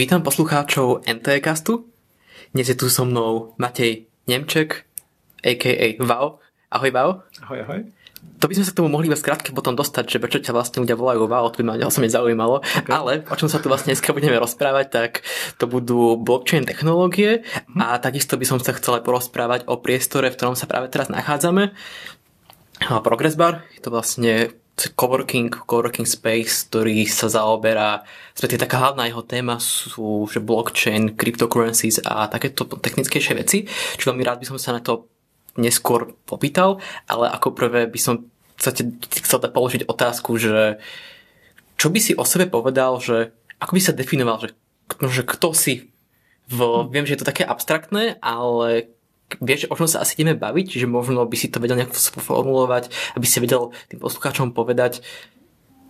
Vítam poslucháčov NTCastu. Dnes je tu so mnou Matej Nemček, a.k.a. Vau. Ahoj Vau. Ahoj, ahoj. To by sme sa k tomu mohli iba skrátke potom dostať, že prečo ťa vlastne ľudia volajú Vau, to by ma osobne zaujímalo. Okay. Ale o čom sa tu vlastne dneska budeme rozprávať, tak to budú blockchain technológie mm-hmm. a takisto by som sa chcel aj porozprávať o priestore, v ktorom sa práve teraz nachádzame. Progress Bar, je to vlastne coworking, coworking space, ktorý sa zaoberá, respektíve taká hlavná jeho téma sú že blockchain, cryptocurrencies a takéto technickejšie veci, čo veľmi rád by som sa na to neskôr popýtal, ale ako prvé by som sa ti chcel položiť otázku, že čo by si o sebe povedal, že ako by sa definoval, že, že kto si v, viem, že je to také abstraktné, ale vieš, o čom sa asi ideme baviť, že možno by si to vedel nejak formulovať, aby si vedel tým poslucháčom povedať,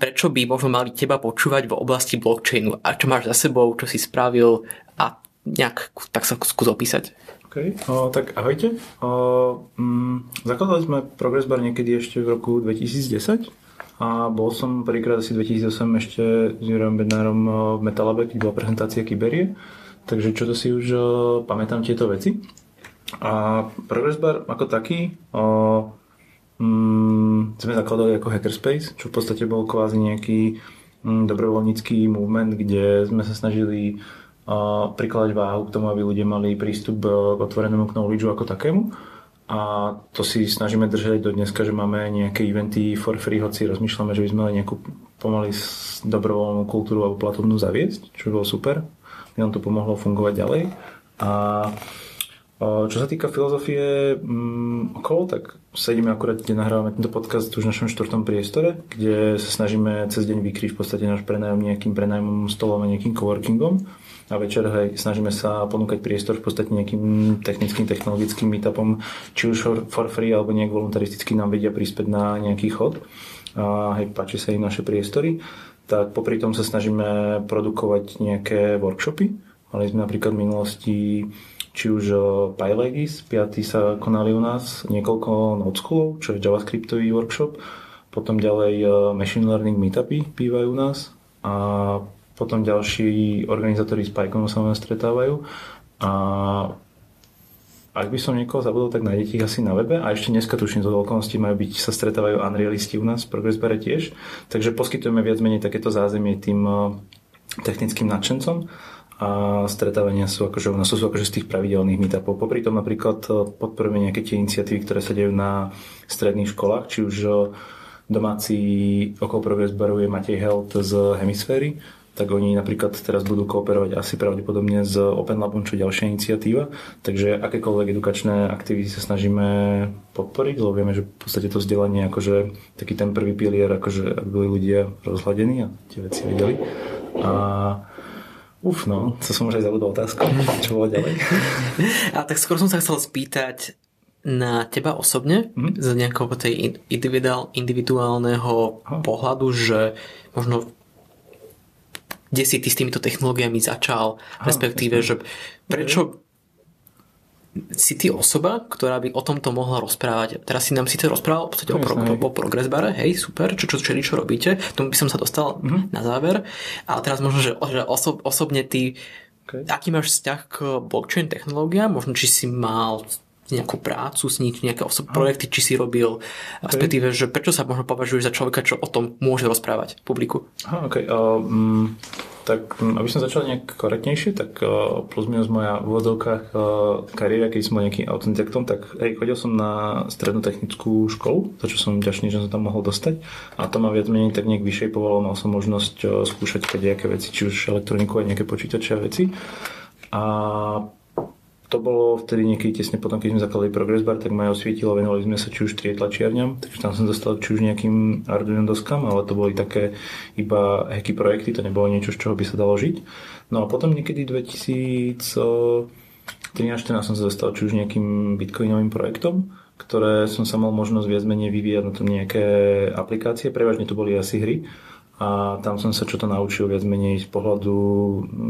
prečo by možno mali teba počúvať v oblasti blockchainu a čo máš za sebou, čo si spravil a nejak tak sa skús opísať. OK, o, tak ahojte. O, mm, zakladali sme Progress Bar niekedy ešte v roku 2010 a bol som prvýkrát asi 2008 ešte s Jurajom Bednárom v Metalabe, keď bola prezentácia Kyberie. Takže čo to si už o, pamätám tieto veci. A Progress Bar ako taký o, mm, sme zakladali ako Hackerspace, čo v podstate bol kvázi nejaký mm, dobrovoľnícky movement, kde sme sa snažili o, prikladať váhu k tomu, aby ľudia mali prístup k otvorenému knowledgeu ako takému. A to si snažíme držať do dneska, že máme nejaké eventy for free, hoci rozmýšľame, že by sme mali nejakú pomaly dobrovoľnú kultúru alebo platobnú zaviesť, čo by bolo super. Nám to pomohlo fungovať ďalej. A čo sa týka filozofie mm, okolo, tak sedíme akurát, kde nahrávame tento podcast už v našom štvrtom priestore, kde sa snažíme cez deň vykryť v podstate náš prenajom nejakým prenajmom stolom a nejakým coworkingom. A večer hej, snažíme sa ponúkať priestor v podstate nejakým technickým, technologickým meetupom, či už for free alebo nejak voluntaristicky nám vedia prispieť na nejaký chod. A hej, páči sa im naše priestory, tak popri tom sa snažíme produkovať nejaké workshopy. Mali sme napríklad v minulosti či už PyLegis, 5. sa konali u nás niekoľko node čo je JavaScriptový workshop, potom ďalej machine learning meetupy bývajú u nás a potom ďalší organizátori s PyConu sa u nás stretávajú. A ak by som niekoho zabudol, tak nájdete ich asi na webe. A ešte dneska tuším zo okolností majú byť, sa stretávajú Unrealisti u nás v Progressbare tiež, takže poskytujeme viac menej takéto zázemie tým technickým nadšencom a stretávania sú akože, sú, sú akože z tých pravidelných meetupov. Popri tom napríklad e, podporujeme nejaké tie iniciatívy, ktoré sa dejú na stredných školách, či už e, domáci okolo Progress Baru je Matej Health z Hemisféry, tak oni napríklad teraz budú kooperovať asi pravdepodobne s Open Labom, čo je ďalšia iniciatíva. Takže akékoľvek edukačné aktivity sa snažíme podporiť, lebo vieme, že v podstate to vzdelanie akože taký ten prvý pilier, akože aby boli ľudia rozhľadení a tie veci vedeli. A Uf, no, to som už aj zabudol otázku. Čo bolo ďalej? A tak skôr som sa chcel spýtať na teba osobne, mm. z nejakého tej individuál, individuálneho Aha. pohľadu, že možno kde si ty s týmito technológiami začal, Aha, respektíve, že prečo si ty osoba, ktorá by o tomto mohla rozprávať. Teraz si nám síce rozprával v podstate o, pro, o progress bare, hej, super, čo, čo, čo, čo robíte, tomu by som sa dostal mm-hmm. na záver, ale teraz možno, že, že oso, osobne ty, okay. aký máš vzťah k blockchain technológiám, možno či si mal nejakú prácu s nich, nejaké osob- projekty, či si robil, okay. respektíve, že prečo sa možno považuješ za človeka, čo o tom môže rozprávať publiku? Aha, okay. Um, tak hm, aby som začal nejak korektnejšie, tak uh, plus minus moja v úvodzovkách uh, kariéra, keď som bol nejakým autodidaktom, tak hej, chodil som na strednú technickú školu, za čo som ďačný, že som tam mohol dostať. A to ma viac menej tak nejak povolalo, mal som možnosť uh, skúšať nejaké veci, či už elektroniku a nejaké počítače a veci. A to bolo vtedy niekedy tesne potom, keď sme zakladali Progress Bar, tak ma osvietilo, venovali sme sa či už trietlačiarňam, takže tam som dostal či už nejakým Arduino doskám, ale to boli také iba hacky projekty, to nebolo niečo, z čoho by sa dalo žiť. No a potom niekedy 2013-14 som sa dostal či už nejakým bitcoinovým projektom, ktoré som sa mal možnosť viac menej vyvíjať na tom nejaké aplikácie, prevažne to boli asi hry a tam som sa čo to naučil viac menej z pohľadu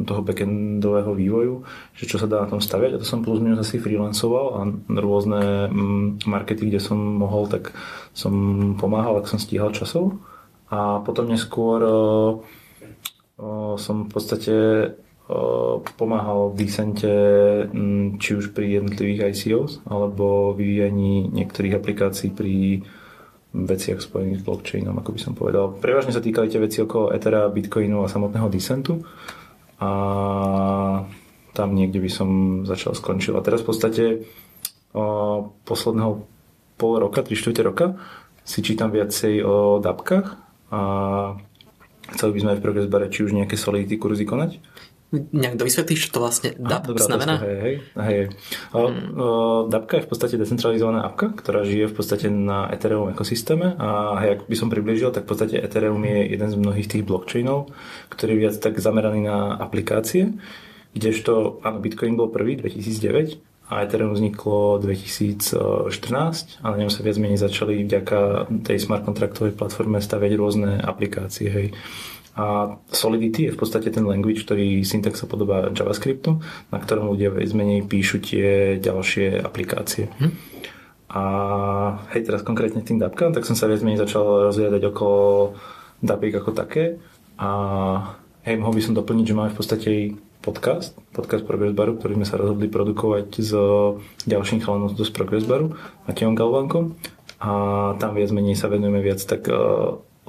toho backendového vývoju, že čo sa dá na tom staviať. A to som plus minus asi freelancoval a rôzne mm, markety, kde som mohol, tak som pomáhal, ak som stíhal časov. A potom neskôr o, o, som v podstate pomáhal v Decente či už pri jednotlivých ICOs alebo vyvíjaní niektorých aplikácií pri veciach spojených s blockchainom, ako by som povedal. Prevažne sa týkali tie veci okolo Ethera, Bitcoinu a samotného Decentu a tam niekde by som začal skončil. A teraz v podstate o, posledného pol roka, 3 čtvrte roka si čítam viacej o dapkách a chceli by sme aj v Progress Bare či už nejaké Solidity kurzy konať. Nejak dovysvetlíš, čo to vlastne DAP Aha, znamená? Hej, hej, hej. Hmm. DAPka je v podstate decentralizovaná apka, ktorá žije v podstate na Ethereum ekosystéme a hej, ak by som približil, tak v podstate Ethereum je jeden z mnohých tých blockchainov, ktorý je viac tak zameraný na aplikácie, kdežto, áno, Bitcoin bol prvý, 2009, a Ethereum vzniklo 2014 a na ňom sa viac menej začali vďaka tej smart kontraktovej platforme staviať rôzne aplikácie. Hej. A Solidity je v podstate ten language, ktorý syntax sa podobá JavaScriptu, na ktorom ľudia viac menej píšu tie ďalšie aplikácie. Hm. A hej, teraz konkrétne tým dapkám, tak som sa viac menej začal rozliadať okolo dapík ako také. A hej, mohol by som doplniť, že máme v podstate podcast, podcast Progress Baru, ktorý sme sa rozhodli produkovať s ďalším chalanom z Progress Baru, Matejom Galvankom. A tam viac menej sa venujeme viac tak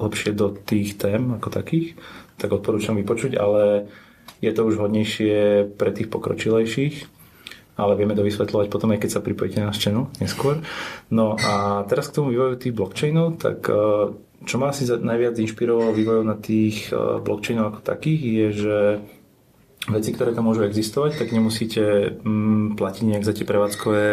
lepšie do tých tém ako takých, tak odporúčam vypočuť, ale je to už hodnejšie pre tých pokročilejších, ale vieme to vysvetľovať potom aj keď sa pripojíte na channel neskôr. No a teraz k tomu vývoju tých blockchainov, tak e, čo ma asi najviac inšpirovalo vývojov na tých e, blockchainov ako takých je, že veci, ktoré tam môžu existovať, tak nemusíte mm, platiť nejak za tie prevádzkové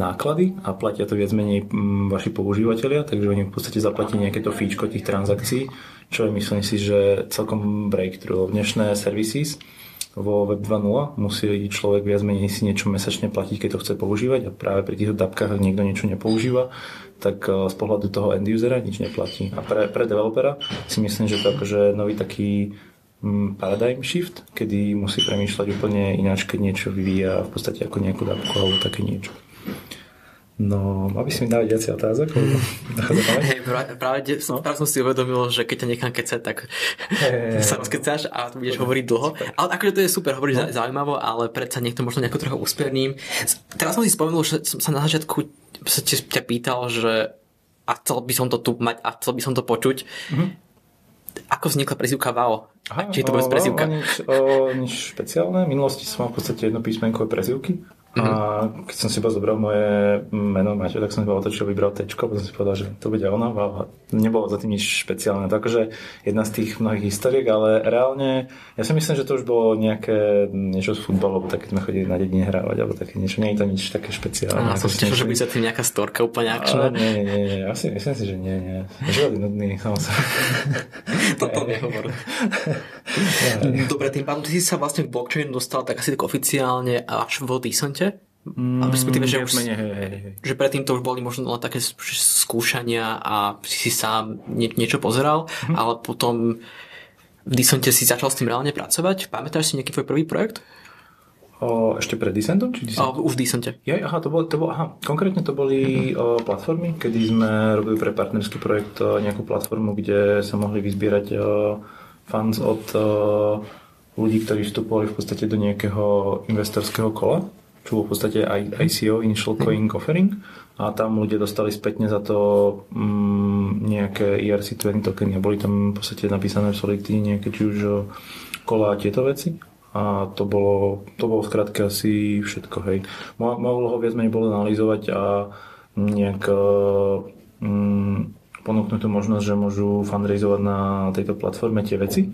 náklady a platia to viac menej mm, vaši používateľia, takže oni v podstate zaplatí nejaké to fíčko tých transakcií, čo je myslím si, že celkom breakthrough. Dnešné services vo Web 2.0 musí človek viac menej si niečo mesačne platiť, keď to chce používať a práve pri týchto dapkách, ak niekto niečo nepoužíva, tak eh, z pohľadu toho end usera nič neplatí. A pre, pre developera si myslím, že to je akože nový taký mm, paradigm shift, kedy musí premýšľať úplne ináč, keď niečo vyvíja v podstate ako nejakú dapku alebo také niečo. No, mal by si mi dávať viacej otázok? Hey, práve, práve, no? práve som si uvedomil, že keď ťa nechám kecať, tak hey, sa rozkecáš a budeš hey, hovoriť dlho. Super. Ale akože to je super, hovoríš no. zaujímavo, ale predsa niekto možno nejako trochu úsperním. Teraz som si spomenul, že som sa na začiatku sa ťa pýtal, že a chcel by som to tu mať a chcel by som to počuť. Mm-hmm. Ako vznikla prezivka VAO? Aha, Či je to vôbec prezivka? O, nič, o, nič špeciálne. V minulosti som mal v podstate jedno písmenkové prezivky Mm-hmm. A keď som si iba zobral moje meno Maťo, tak som iba otočil, vybral tečko, potom som si povedal, že to bude ono a nebolo za tým nič špeciálne. To akože jedna z tých mnohých historiek, ale reálne ja si myslím, že to už bolo nejaké niečo z futbalu, alebo také sme chodili na dedine hrávať, alebo také niečo. Nie je to nič také špeciálne. A som si že by sa tým nejaká storka úplne akčná. Nie, nie, nie, nie. Ja si, myslím si, že nie, nie. Život je nudný, samozrejme. Toto nehovor. Dobre, tým pádom ty si sa vlastne k blockchainu dostal tak asi tak oficiálne až v Decent Mm, respektíve, že, už, menej, hej, hej, hej. že predtým to už boli možno len také skúšania a si sám nie, niečo pozeral, mm. ale potom v Dissente si začal s tým reálne pracovať. Pamätáš si nejaký tvoj prvý projekt? O, ešte pred Dissentom? Či O, už v Dissente. Ja, aha, to bol, to bol, aha, konkrétne to boli o, platformy, kedy sme robili pre partnerský projekt o, nejakú platformu, kde sa mohli vyzbierať o, funds od o, ľudí, ktorí vstupovali v podstate do nejakého investorského kola čo bol v podstate ICO, Initial Coin Offering. A tam ľudia dostali spätne za to mm, nejaké ERC20 tokeny. A boli tam v podstate napísané v Solidity nejaké či už kola a tieto veci. A to bolo, to bolo skrátka asi všetko, hej. Mohlo ho viac menej bolo analyzovať a nejak mm, ponúknuť tú možnosť, že môžu fundraizovať na tejto platforme tie veci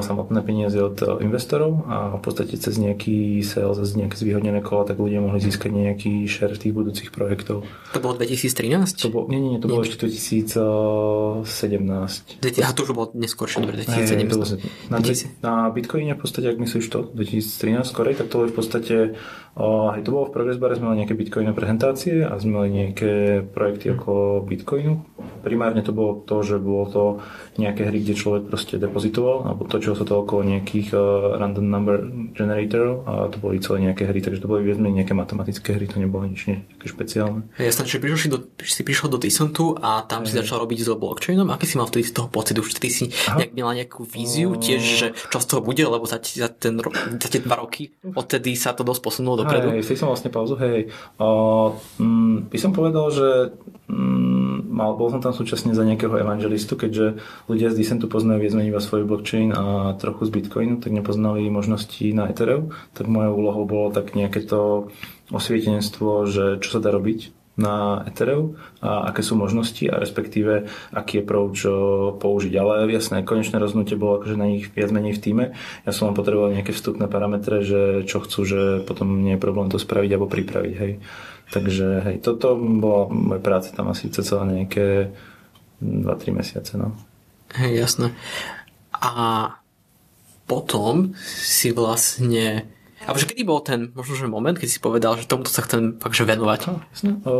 samotné peniaze od e, investorov a v podstate cez nejaký sales, cez nejaké zvýhodnené kola, tak ľudia mohli získať nejaký share tých budúcich projektov. To bolo 2013? To bolo, nie, nie, to nie. bolo ešte 2017. A to už bolo neskôršie, dobre, 2017. Na, na Bitcoine v podstate, ak myslíš to, 2013 skorej, tak to bolo v podstate, aj to bolo v Progress Bar, sme mali nejaké Bitcoinové prezentácie a sme mali nejaké projekty okolo Bitcoinu, primárne to bolo to, že bolo to nejaké hry, kde človek proste depozitoval, alebo točilo sa to okolo nejakých uh, random number generatorov a to boli celé nejaké hry, takže to boli viac nejaké matematické hry, to nebolo nič nejaké špeciálne. Jasné, že prišiel si, do, si prišiel do Tisontu a tam si začal robiť s blockchainom. Aký si mal vtedy z toho pocit? Už ty si nejak mal nejakú víziu tiež, že čo z toho bude, lebo za, za, ten, za tie dva roky odtedy sa to dosť posunulo dopredu. Hej, som vlastne pauzu, hej. Uh, mm, by som povedal, že mm, mal, bol som tam súčasne za nejakého evangelistu, keďže ľudia z Dissentu poznajú viac iba svoj blockchain a trochu z Bitcoinu, tak nepoznali možnosti na Ethereum, tak mojou úlohou bolo tak nejaké to osvietenstvo, že čo sa dá robiť na Ethereum a aké sú možnosti a respektíve aký approach použiť. Ale jasné, konečné rozhodnutie bolo akože na nich viac menej v týme. Ja som len potreboval nejaké vstupné parametre, že čo chcú, že potom nie je problém to spraviť alebo pripraviť. Hej. Takže hej, toto bola moja práca tam asi celé nejaké 2-3 mesiace. No. Hej, jasné. A potom si vlastne... A že kedy bol ten možno, že moment, keď si povedal, že tomuto sa chcem fakt že venovať? No, jasné. O,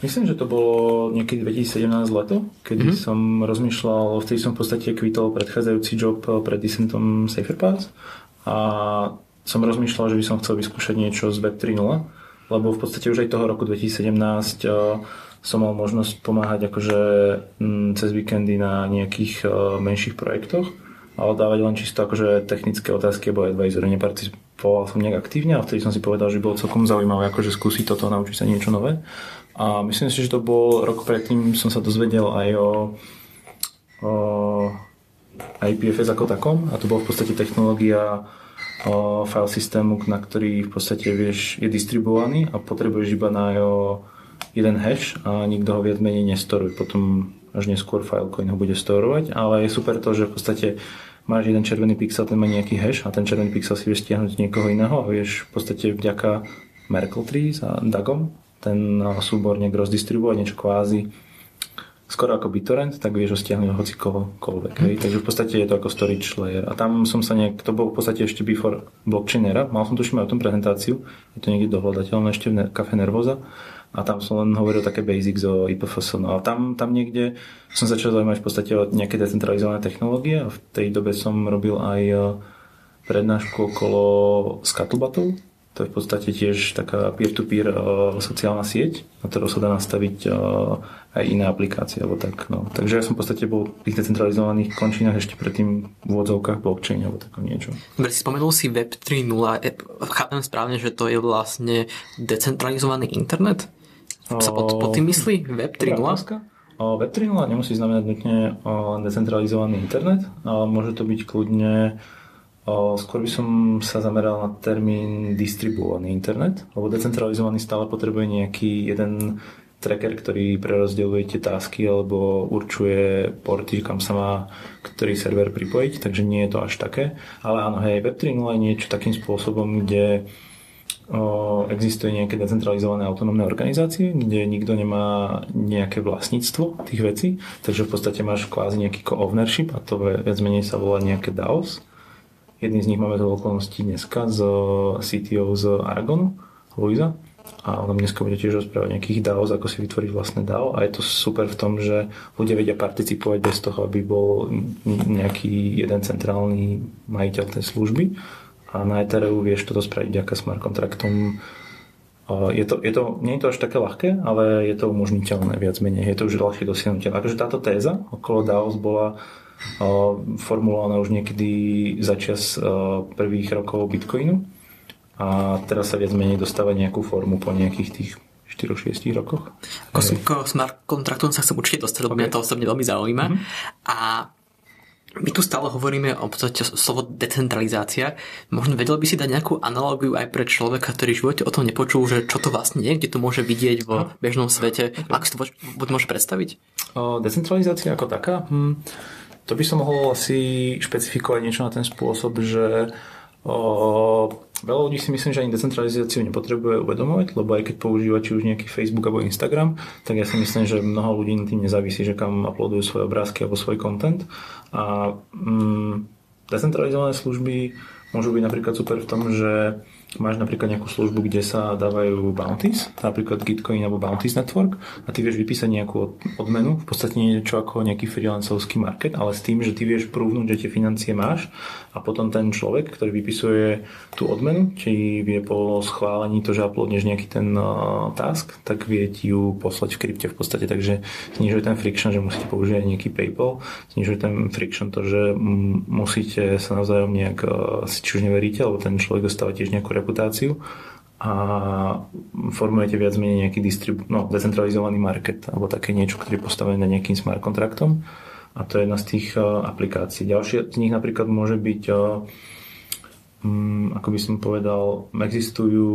myslím, že to bolo niekedy 2017 leto, kedy mm-hmm. som rozmýšľal, vtedy som v podstate kvítol predchádzajúci job pred Dissentom SaferPass a som rozmýšľal, že by som chcel vyskúšať niečo z Web 3.0 lebo v podstate už aj toho roku 2017 uh, eh, som mal možnosť pomáhať akože mm, cez víkendy na nejakých uh, menších projektoch, ale dávať len čisto akože technické otázky alebo advisory. Neparticipoval som nejak aktívne a vtedy som si povedal, že bolo celkom zaujímavé akože skúsiť toto naučiť sa niečo nové. A myslím si, že to bol rok predtým, som sa dozvedel aj o, o IPFS ako takom a to bol v podstate technológia o file systému, na ktorý v podstate vieš, je distribuovaný a potrebuješ iba na jeho jeden hash a nikto ho viac menej nestoruje. Potom až neskôr Filecoin ho bude storovať, ale je super to, že v podstate máš jeden červený pixel, ten má nejaký hash a ten červený pixel si vieš stiahnuť niekoho iného a vieš v podstate vďaka Merkle Trees a Dagom ten súbor nejak rozdistribuovať, niečo kvázi skoro ako BitTorrent, tak vieš ho stiahnuť hoci kohokoľvek. Hej. Takže v podstate je to ako storage layer. A tam som sa nejak, to bol v podstate ešte before blockchainera, mal som tuším aj o tom prezentáciu, je to niekde dohľadateľné ešte v Cafe Nervoza a tam som len hovoril také basics o IPFS. No a tam, tam niekde som začal zaujímať v podstate o nejaké decentralizované technológie a v tej dobe som robil aj eh, prednášku okolo scuttlebuttov, to je v podstate tiež taká peer-to-peer uh, sociálna sieť, na ktorou sa dá nastaviť uh, aj iné aplikácie. Alebo tak, no. Takže ja som v podstate bol v tých decentralizovaných končinách ešte predtým v úvodzovkách blockchain alebo tako niečo. Dobre, si spomenul si Web 3.0. E, chápem správne, že to je vlastne decentralizovaný internet? Sa pod, pod tým myslí Web 3.0? Web 3.0 nemusí znamenať nutne decentralizovaný internet, môže to byť kľudne Skôr by som sa zameral na termín distribuovaný internet, lebo decentralizovaný stále potrebuje nejaký jeden tracker, ktorý prerozdeľuje tie tásky alebo určuje porty, kam sa má ktorý server pripojiť, takže nie je to až také. Ale áno, hej, Web 3.0 je niečo takým spôsobom, kde existuje nejaké decentralizované autonómne organizácie, kde nikto nemá nejaké vlastníctvo tých vecí, takže v podstate máš kvázi nejaký co-ownership a to viac menej sa volá nejaké DAOs. Jedný z nich máme to okolnosti dneska z CTO z Aragonu, Luisa. A on dneska bude tiež rozprávať nejakých DAO, ako si vytvoriť vlastné DAO. A je to super v tom, že ľudia vedia participovať bez toho, aby bol nejaký jeden centrálny majiteľ tej služby a na Ethereum vieš toto spraviť vďaka smart kontraktom je to, je to, nie je to až také ľahké, ale je to umožniteľné viac menej. Je to už ľahšie dosiahnutelné. Takže táto téza okolo DAOs bola formulovaná už niekedy za čas prvých rokov Bitcoinu a teraz sa viac menej dostáva nejakú formu po nejakých tých 4-6 rokoch. Ako smart kontraktom sa chcem určite dostať, lebo okay. mňa to osobne veľmi zaujíma. Mm-hmm. A my tu stále hovoríme o podstate slovo decentralizácia. Možno vedel by si dať nejakú analógiu aj pre človeka, ktorý v živote o tom nepočul, že čo to vlastne je, kde to môže vidieť vo bežnom svete. Okay. Ak si to môže predstaviť? O, decentralizácia ako taká? Hm. To by som mohol asi špecifikovať niečo na ten spôsob, že o, veľa ľudí si myslím, že ani decentralizáciu nepotrebuje uvedomovať, lebo aj keď používa či už nejaký Facebook alebo Instagram, tak ja si myslím, že mnoho ľudí tým nezávisí, že kam uploadujú svoje obrázky alebo svoj content. A mm, decentralizované služby môžu byť napríklad super v tom, že máš napríklad nejakú službu, kde sa dávajú bounties, napríklad Gitcoin alebo Bounties Network a ty vieš vypísať nejakú odmenu, v podstate niečo ako nejaký freelancovský market, ale s tým, že ty vieš prúvnuť, že tie financie máš a potom ten človek, ktorý vypisuje tú odmenu, či vie po schválení to, že uploadneš nejaký ten uh, task, tak vie ti ju poslať v krypte v podstate, takže znižuje ten friction, že musíte používať nejaký PayPal, znižuje ten friction to, že musíte sa navzájom nejak, uh, si či už neveríte, alebo ten človek dostáva tiež nejakú reputáciu a formujete viac menej nejaký distribu- no, decentralizovaný market alebo také niečo, ktoré je postavené nejakým smart kontraktom a to je jedna z tých uh, aplikácií. Ďalšie z nich napríklad môže byť uh, um, ako by som povedal, existujú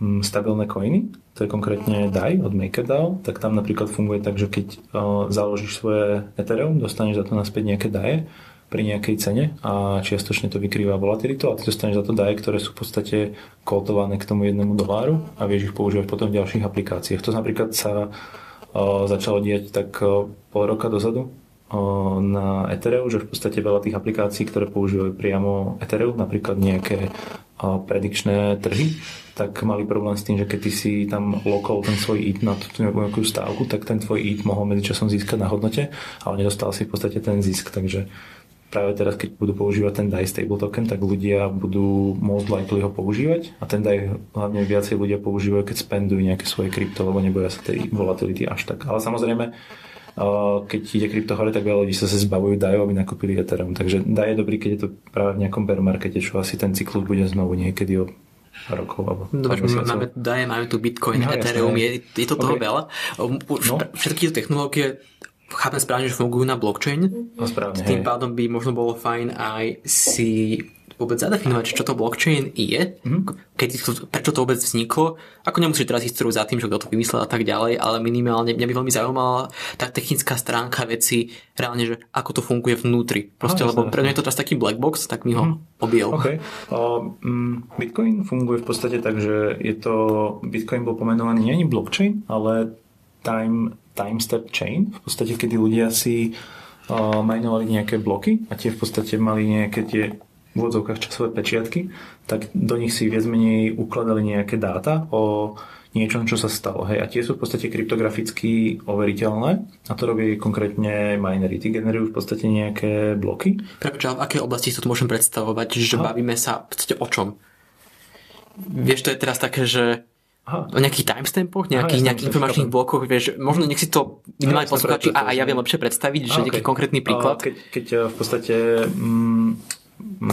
um, stabilné coiny, to je konkrétne DAI od MakerDAO, tak tam napríklad funguje tak, že keď uh, založíš svoje Ethereum, dostaneš za to naspäť nejaké DAE pri nejakej cene a čiastočne to vykrýva volatilitu a ty dostaneš za to daje, ktoré sú v podstate kotované k tomu jednému doláru a vieš ich používať potom v ďalších aplikáciách. To napríklad sa začalo diať tak pol roka dozadu na Ethereum, že v podstate veľa tých aplikácií, ktoré používajú priamo Ethereum, napríklad nejaké predikčné trhy, tak mali problém s tým, že keď ty si tam lokol ten svoj ETH na tú nejakú stávku, tak ten tvoj ETH mohol medzičasom získať na hodnote, ale nedostal si v podstate ten zisk, takže práve teraz, keď budú používať ten DAI stable token, tak ľudia budú most likely ho používať a ten DAI hlavne viacej ľudia používajú, keď spendujú nejaké svoje krypto, lebo neboja sa tej volatility až tak. Ale samozrejme, keď ide krypto hore, tak veľa ľudí sa zbavujú DAI, aby nakúpili Ethereum. Takže DAI je dobrý, keď je to práve v nejakom bear markete, čo asi ten cyklus bude znovu niekedy o rokov. Alebo Dobre, máme DAI, máme tu Bitcoin, no, Ethereum, je, je to toho okay. veľa. No. Všetky technológie chápem správne, že fungujú na blockchain. No správne, Tým hej. pádom by možno bolo fajn aj si vôbec zadefinovať, čo to blockchain je, mm-hmm. keď prečo to vôbec vzniklo. Ako nemusíš teraz ísť za tým, že kto to vymyslel a tak ďalej, ale minimálne mňa by veľmi zaujímala tá technická stránka veci, reálne, že ako to funguje vnútri. Proste, Aha, lebo pre mňa je to teraz taký black box, tak mi ho mm-hmm. objel. Okay. Uh, Bitcoin funguje v podstate tak, že je to, Bitcoin bol pomenovaný nie blockchain, ale time time step chain, v podstate kedy ľudia si uh, mainovali nejaké bloky a tie v podstate mali nejaké tie v úvodzovkách časové pečiatky, tak do nich si viac menej ukladali nejaké dáta o niečom, čo sa stalo. Hej. A tie sú v podstate kryptograficky overiteľné a to robí konkrétne minery. Tí generujú v podstate nejaké bloky. Prečo, v akej oblasti sa to môžem predstavovať? Čiže bavíme sa v podstate o čom? Vieš, to je teraz také, že Aha. o nejakých timestampoch, nejakých, Aha, nejakých informačných chápem. blokoch, vieš, možno nech si to minimálne poslucháči a, a ja viem lepšie predstaviť, že okay. nejaký konkrétny príklad. Keď, keď eh, v podstate mm,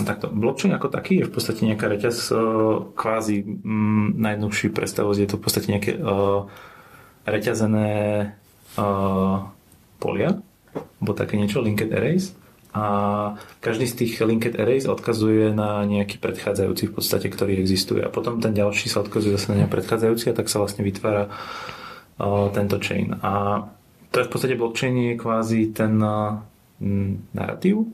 takto, blockchain ako taký je v podstate nejaká reťaz uh, kvázi mm, najjednoduchší predstavosť, je to v podstate nejaké uh, reťazené uh, polia, alebo také niečo, linked arrays a každý z tých linked arrays odkazuje na nejaký predchádzajúci v podstate, ktorý existuje. A potom ten ďalší sa odkazuje zase na predchádzajúci a tak sa vlastne vytvára uh, tento chain. A to je v podstate blockchain je kvázi ten uh, narratív,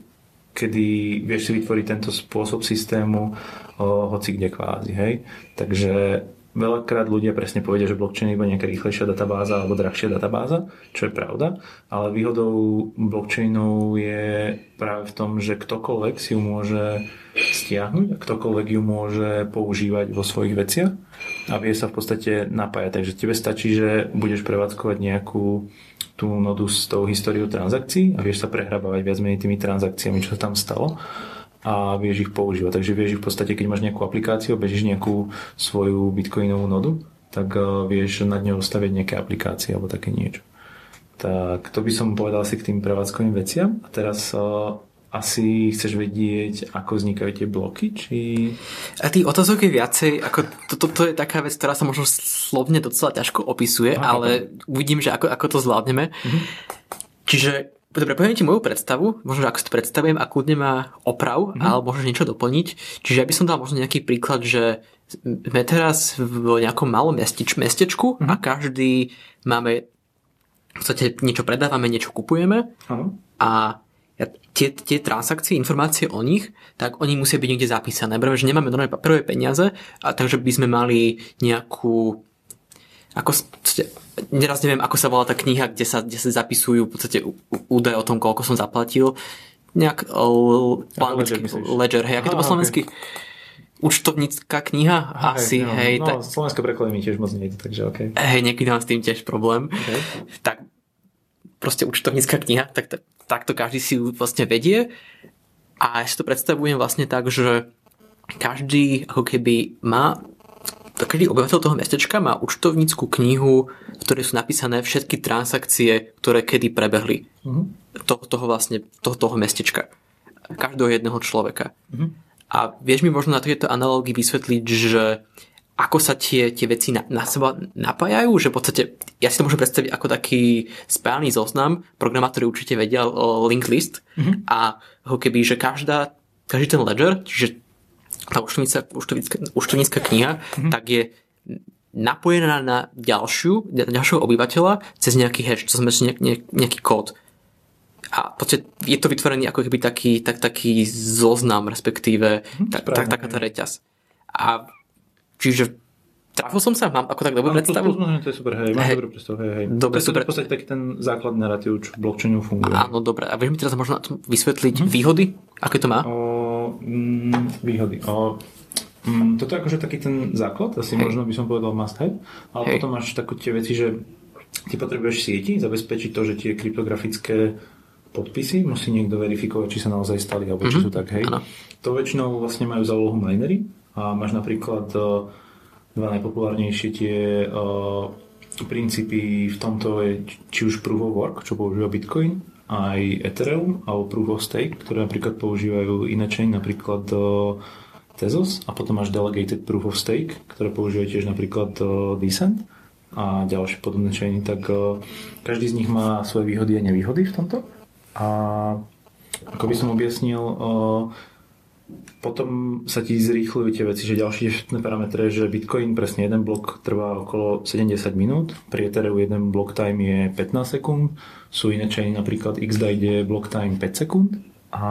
kedy vieš si vytvoriť tento spôsob systému uh, hoci kde kvázi, hej. Takže Veľakrát ľudia presne povedia, že blockchain je iba nejaká rýchlejšia databáza alebo drahšia databáza, čo je pravda, ale výhodou blockchainov je práve v tom, že ktokoľvek si ju môže stiahnuť a ktokoľvek ju môže používať vo svojich veciach a vie sa v podstate napájať. Takže tebe stačí, že budeš prevádzkovať nejakú tú nodu s tou históriou transakcií a vieš sa prehrabávať viac menej tými transakciami, čo sa tam stalo a vieš ich používať. Takže vieš ich v podstate, keď máš nejakú aplikáciu, bežíš nejakú svoju bitcoinovú nodu, tak uh, vieš nad ňou staviť nejaké aplikácie alebo také niečo. Tak to by som povedal si k tým prevádzkovým veciam. A teraz uh, asi chceš vedieť, ako vznikajú tie bloky, či... A tých otázok je viacej, ako toto to, to je taká vec, ktorá sa možno slovne docela ťažko opisuje, Aha, ale uvidím, že ako, ako to zvládneme. Mhm. Čiže Dobre, poviem ti moju predstavu, možno ako si to predstavujem a kľudne ma oprav, mm-hmm. ale možno niečo doplniť. Čiže ja by som dal možno nejaký príklad, že sme teraz v nejakom malom mestič, mestečku mm-hmm. a každý máme v podstate niečo predávame, niečo kupujeme uh-huh. a tie, tie transakcie, informácie o nich, tak oni musia byť niekde zapísané. Prvé, že nemáme normálne papierové peniaze, a takže by sme mali nejakú ako, neraz neviem, ako sa volá tá kniha, kde sa, kde sa zapisujú v podstate údaje o tom, koľko som zaplatil. Nejak uh, ledger, ledger, hej, aké to po slovensky? účtovnícka kniha? Aha, Asi, no, hej. No, tak, slovenské preklady mi tiež moc nejde, takže OK. hej, niekedy mám s tým tiež problém. okay. Tak proste účtovnícka kniha, tak, tak takto každý si vlastne vedie. A ja si to predstavujem vlastne tak, že každý ako keby má každý obyvateľ toho mestečka má účtovníckú knihu, v ktorej sú napísané všetky transakcie, ktoré kedy prebehli. Uh-huh. To, toho vlastne, toho, toho mestečka. Každého jedného človeka. Uh-huh. A vieš mi možno na tejto analógii vysvetliť, že ako sa tie, tie veci na, na seba napájajú, že v podstate, ja si to môžem predstaviť ako taký spájaný zoznam, programátori určite vedia o link list Mhm. a ako keby, že každá, každý ten ledger, čiže tá účtovnícka, kniha, Mhm. tak je napojená na ďalšiu, ďalšieho obyvateľa cez nejaký hash, cez nejak, nejak, nejaký kód. A podstate je to vytvorený ako keby taký, tak, taký zoznam, respektíve tak, tak, správne, takáto reťaz. A čiže trafil som sa? Mám ako tak dobrú predstavu? plus, plus, to je super, hej, máš Hej. dobrú predstavu, hej, hej. Dobre, to je super. v podstate taký ten základný narratív, čo v blockchainu funguje. Áno, dobre. A vieš mi teraz možno vysvetliť výhody? Aké to má? O, mm, výhody. O, mm, toto je akože taký ten základ, asi Hej. možno by som povedal must have, ale Hej. potom máš takú tie veci, že ty potrebuješ sieti, zabezpečiť to, že tie kryptografické podpisy musí niekto verifikovať, či sa naozaj stali, alebo či sú tak, hej. áno. To väčšinou vlastne majú za úlohu minery a máš napríklad o, dva najpopulárnejšie tie o, princípy v tomto je či už Proof of Work, čo používa Bitcoin, aj Ethereum, alebo Proof of Stake, ktoré napríklad používajú iné chain, napríklad o, Tezos a potom máš Delegated Proof of Stake, ktoré používajú tiež napríklad o, Decent a ďalšie podobné chainy, tak o, každý z nich má svoje výhody a nevýhody v tomto. A ako by som objasnil, potom sa ti zrýchľujú tie veci, že ďalšie všetné parametre, že Bitcoin presne jeden blok trvá okolo 70 minút, pri Ethereum jeden block time je 15 sekúnd, sú iné chainy, napríklad XDAI, je block time 5 sekúnd a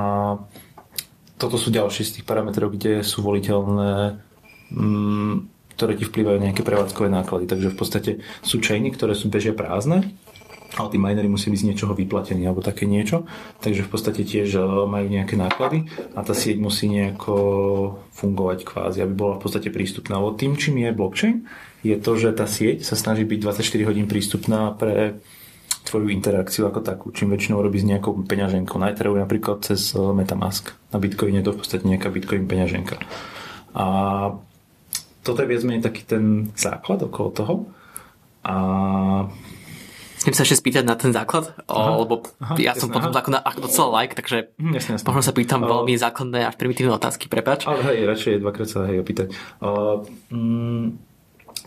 toto sú ďalšie z tých parametrov, kde sú voliteľné mm, ktoré ti vplyvajú nejaké prevádzkové náklady. Takže v podstate sú chainy, ktoré sú bežia prázdne, ale tí minery musí byť z niečoho vyplatení alebo také niečo. Takže v podstate tiež e, majú nejaké náklady a tá sieť musí nejako fungovať kvázi, aby bola v podstate prístupná. Lebo tým, čím je blockchain, je to, že tá sieť sa snaží byť 24 hodín prístupná pre tvoju interakciu ako takú, čím väčšinou robí s nejakou peňaženkou. Na Ethereum napríklad cez e, Metamask. Na Bitcoine je to v podstate nejaká Bitcoin peňaženka. A toto je viac menej taký ten základ okolo toho. A Chcem sa ešte spýtať na ten základ, Aha. lebo Aha, ja som jasné, potom aha. ako, na, ako docela like, takže Hm, možno sa pýtam O, veľmi základné až primitívne otázky, prepač. Ale hej, radšej dvakrát sa hej opýtať. Uh, mm,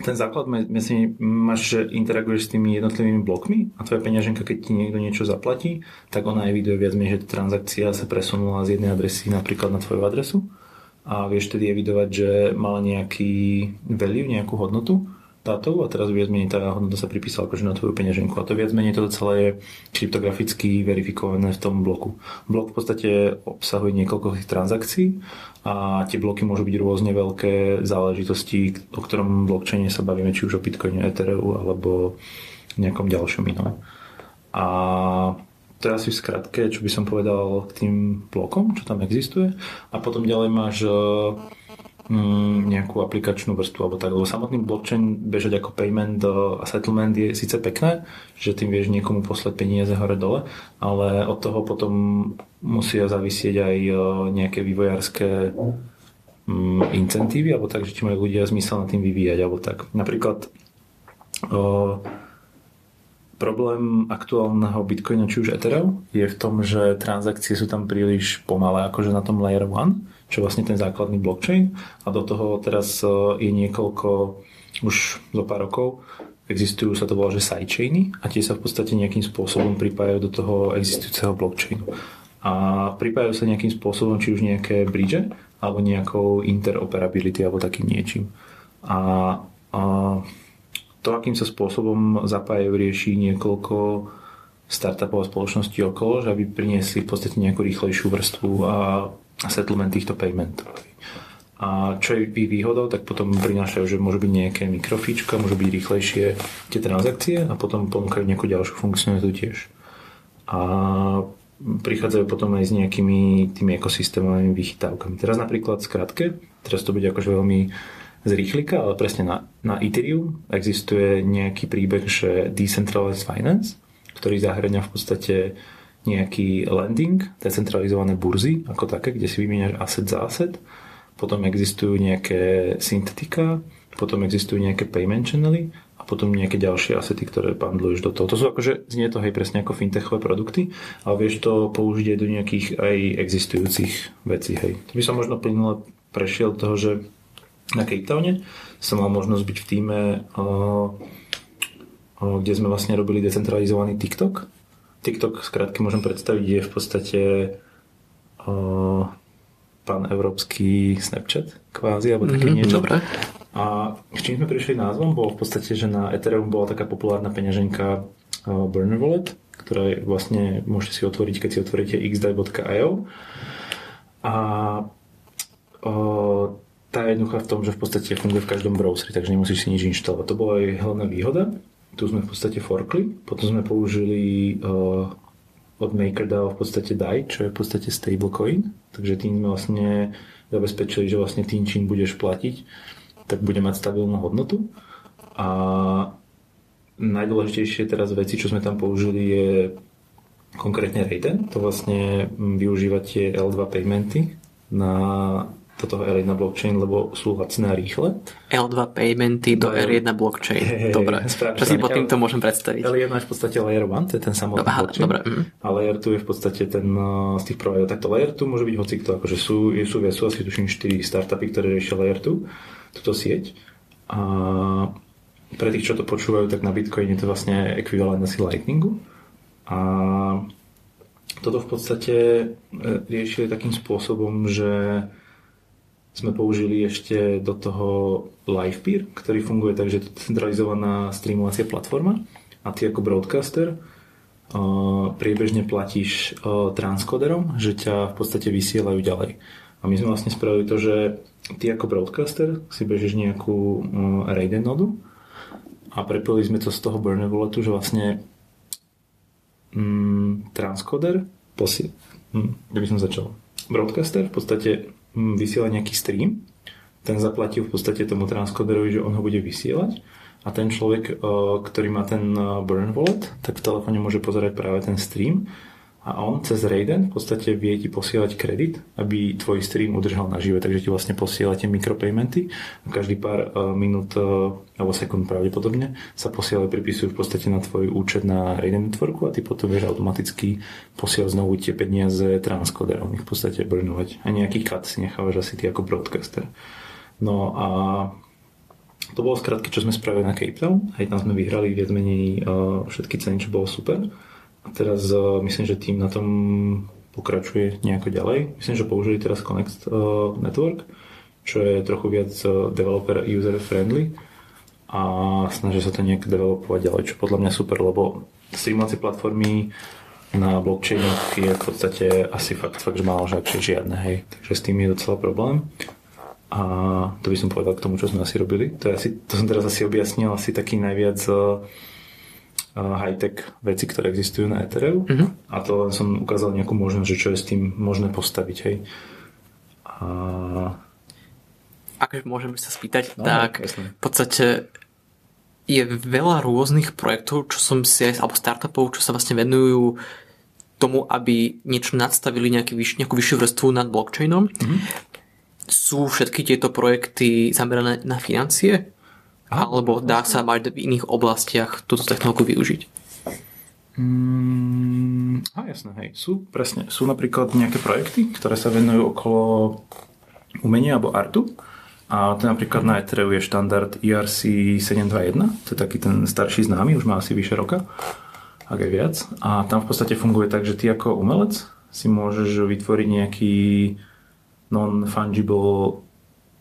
ten základ, myslím, máš, že interaguješ s tými jednotlivými blokmi a tvoja peňaženka, keď ti niekto niečo zaplatí, tak ona eviduje viac menej, že transakcia sa presunula z jednej adresy napríklad na tvoju adresu a vieš tedy evidovať, že mala nejaký value, nejakú hodnotu dátovú a teraz viac menej tá hodnota sa pripísala akože na tvoju peňaženku a to viac menej toto celé je kryptograficky verifikované v tom bloku. Blok v podstate obsahuje niekoľko tých transakcií a tie bloky môžu byť rôzne veľké záležitosti, o ktorom blockchaine sa bavíme, či už o Bitcoine, Ethereum alebo nejakom ďalšom inom. A to je asi v skratke, čo by som povedal k tým blokom, čo tam existuje. A potom ďalej máš nejakú aplikačnú vrstvu alebo tak, lebo samotný blockchain bežať ako payment a settlement je síce pekné, že tým vieš niekomu poslať peniaze hore dole, ale od toho potom musia zavisieť aj eh, nejaké vývojárske mm, incentívy, alebo tak, že či majú ľudia zmysel na tým vyvíjať, alebo tak. Napríklad o, problém aktuálneho Bitcoinu, či už Ethereum, je v tom, že transakcie sú tam príliš pomalé, akože na tom Layer 1, čo je vlastne ten základný blockchain a do toho teraz o, je niekoľko, už zo pár rokov, existujú, sa to volá, že sidechainy a tie sa v podstate nejakým spôsobom pripájajú do toho existujúceho blockchainu. A pripájajú sa nejakým spôsobom, či už nejaké bridge, alebo nejakou interoperability, alebo takým niečím. A, a to, akým sa spôsobom zapájajú, rieši niekoľko startupov a spoločností okolo, že aby priniesli v podstate nejakú rýchlejšiu vrstvu a settlement týchto paymentov. A čo je ich výhodou, tak potom prinášajú, že môžu byť nejaké mikrofíčka, môžu byť rýchlejšie tie transakcie a potom ponúkajú nejakú ďalšiu funkcionalitu tiež. A prichádzajú potom aj s nejakými tými ekosystémovými vychytávkami. Teraz napríklad skratke, teraz to bude akože veľmi z ale presne na, na Ethereum existuje nejaký príbeh, že Decentralized Finance, ktorý zahrania v podstate nejaký lending, decentralizované burzy ako také, kde si vymieňaš asset za asset. Potom existujú nejaké syntetika, potom existujú nejaké payment channely a potom nejaké ďalšie asety, ktoré bundluješ do toho. To sú akože, znie to hej presne ako fintechové produkty, ale vieš to použiť aj do nejakých aj existujúcich vecí, hej. To by som možno plynule prešiel toho, že na Cape Towne som mal možnosť byť v týme, kde sme vlastne robili decentralizovaný TikTok. TikTok, skrátke môžem predstaviť, je v podstate pán európsky Snapchat kvázi, alebo také mm-hmm, niečo. Dobre. A s čím sme prišli názvom, bolo v podstate, že na Ethereum bola taká populárna peňaženka uh, Burner Wallet, ktorá je vlastne, môžete si otvoriť, keď si otvoríte xdai.io. A uh, tá je jednoduchá v tom, že v podstate funguje v každom browseri, takže nemusíš si nič inštalovať. To bola aj hlavná výhoda. Tu sme v podstate forkli, potom sme použili uh, od MakerDAO v podstate DAI, čo je v podstate stablecoin, takže tým vlastne zabezpečili, že vlastne tým, čím budeš platiť, tak bude mať stabilnú hodnotu. A najdôležitejšie teraz veci, čo sme tam použili, je konkrétne Raiden. To vlastne využíva tie L2 paymenty na toto R1 blockchain, lebo sú lacné a rýchle. L2 paymenty do R1 blockchain. Hey, dobre. Čo si pod týmto môžem predstaviť? L1 je v podstate layer 1, to je ten samotný dobre, blockchain. Dobre. Mm. A layer 2 je v podstate ten uh, z tých providerov. Takto layer 2 môže byť hocikto, akože sú, sú, sú asi tuším 4 startupy, ktoré riešia layer 2 túto sieť. A pre tých, čo to počúvajú, tak na Bitcoin je to vlastne ekvivalent asi Lightningu. A toto v podstate e, riešili takým spôsobom, že sme použili ešte do toho LivePeer, ktorý funguje tak, že je to centralizovaná streamovacia platforma a ty ako broadcaster uh, priebežne platíš uh, transkoderom, že ťa v podstate vysielajú ďalej. A my sme vlastne spravili to, že ty ako broadcaster si bežíš nejakú uh, Raiden nodu a prepojili sme to z toho burner walletu, že vlastne mm, transkoder posi- mm, kde by som začal broadcaster v podstate mm, vysiela nejaký stream. Ten zaplatil v podstate tomu transkoderovi, že on ho bude vysielať. A ten človek, uh, ktorý má ten uh, burn wallet, tak v telefóne môže pozerať práve ten stream a on cez Raiden v podstate vie ti posielať kredit, aby tvoj stream udržal na žive, takže ti vlastne posiela tie mikropaymenty a každý pár uh, minút uh, alebo sekúnd pravdepodobne sa posielajú, pripisujú v podstate na tvoj účet na Raiden networku a ty potom vieš automaticky posielať znovu tie peniaze transkoderom, ich v podstate burnovať. A nejaký cut si nechávaš asi ty ako broadcaster. No a to bolo skrátke, čo sme spravili na Cape Town. Hej, tam sme vyhrali viac menej uh, všetky ceny, čo bolo super. Teraz uh, myslím, že tým na tom pokračuje nejako ďalej. Myslím, že použili teraz Connect uh, Network, čo je trochu viac uh, developer user friendly a snažia sa to nejak developovať ďalej, čo podľa mňa super, lebo streamovacie platformy na blockchainoch je v podstate asi fakt, fakt že málo, že žiadne, hej. Takže s tým je docela problém. A to by som povedal k tomu, čo sme asi robili. To, je asi, to som teraz asi objasnil, asi taký najviac high-tech veci, ktoré existujú na Ethereum mm-hmm. a to len som ukázal nejakú možnosť, že čo je s tým možné postaviť, hej. A... Ak môžeme sa spýtať, no, tak jasne. v podstate je veľa rôznych projektov, čo som si, alebo startupov, čo sa vlastne venujú tomu, aby niečo nadstavili nejaký vyš, nejakú vyššiu vrstvu nad blockchainom. Mm-hmm. Sú všetky tieto projekty zamerané na financie? Alebo dá sa mať v iných oblastiach túto technológiu využiť? Mm, a jasné, hej. Sú, presne, sú napríklad nejaké projekty, ktoré sa venujú okolo umenia alebo artu. A to napríklad na Ethereum je štandard ERC 721, to je taký ten starší známy, už má asi vyše roka, ak aj viac. A tam v podstate funguje tak, že ty ako umelec si môžeš vytvoriť nejaký non-fungible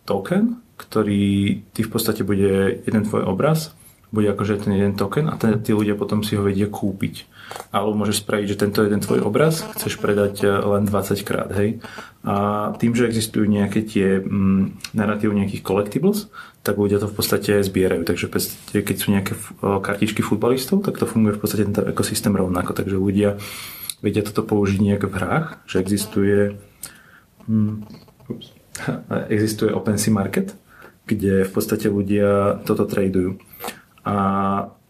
token, ktorý ty v podstate bude jeden tvoj obraz, bude akože ten jeden token a ten, tí ľudia potom si ho vedia kúpiť. Alebo môžeš spraviť, že tento jeden tvoj obraz chceš predať eh, len 20 krát, hej. A tým, že existujú nejaké tie mm, narratív nejakých collectibles, tak ľudia to v podstate zbierajú. Takže keď sú nejaké kartičky futbalistov, tak to funguje v podstate tento ekosystém rovnako. Takže ľudia vedia toto použiť nejak v hrách, že existuje ups, existuje OpenSea Market, kde v podstate ľudia toto tradujú. A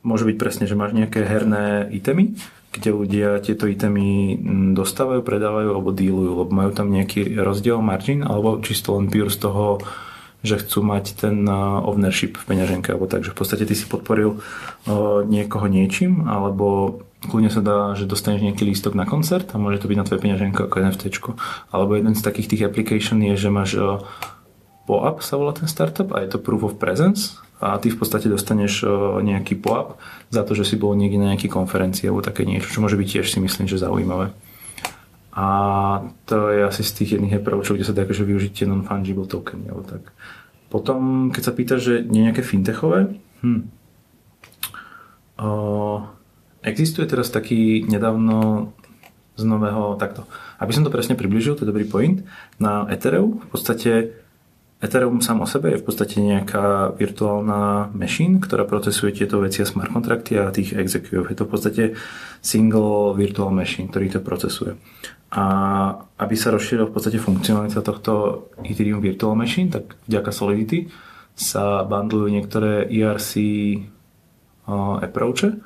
môže byť presne, že máš nejaké herné itemy, kde ľudia tieto itemy hm, dostávajú, predávajú alebo dealujú, lebo majú tam nejaký rozdiel margin, alebo čisto len pure z toho, že chcú mať ten uh, ownership v peňaženke, alebo tak, že v podstate ty si podporil uh, niekoho niečím, alebo kľudne sa dá, že dostaneš nejaký lístok na koncert a môže to byť na tvoje peňaženko ako NFT. Alebo jeden z takých tých application je, že máš uh, POAP sa volá ten startup a je to Proof of Presence a ty v podstate dostaneš nejaký POAP za to, že si bol niekde na nejakej konferencii alebo také niečo, čo môže byť tiež si myslím, že zaujímavé. A to je asi z tých jedných approachov, kde sa dá akože využiť tie non-fungible tokeny. Alebo tak. Potom, keď sa pýta, že nie nejaké fintechové, hm. o, existuje teraz taký nedávno z nového, takto. Aby som to presne približil, to je dobrý point, na Ethereum v podstate Ethereum sám o sebe je v podstate nejaká virtuálna machine, ktorá procesuje tieto veci a smart kontrakty a tých executov. Je to v podstate single virtual machine, ktorý to procesuje. A aby sa rozšírila v podstate funkcionalita tohto Ethereum Virtual Machine, tak vďaka Solidity sa bundlujú niektoré ERC approache.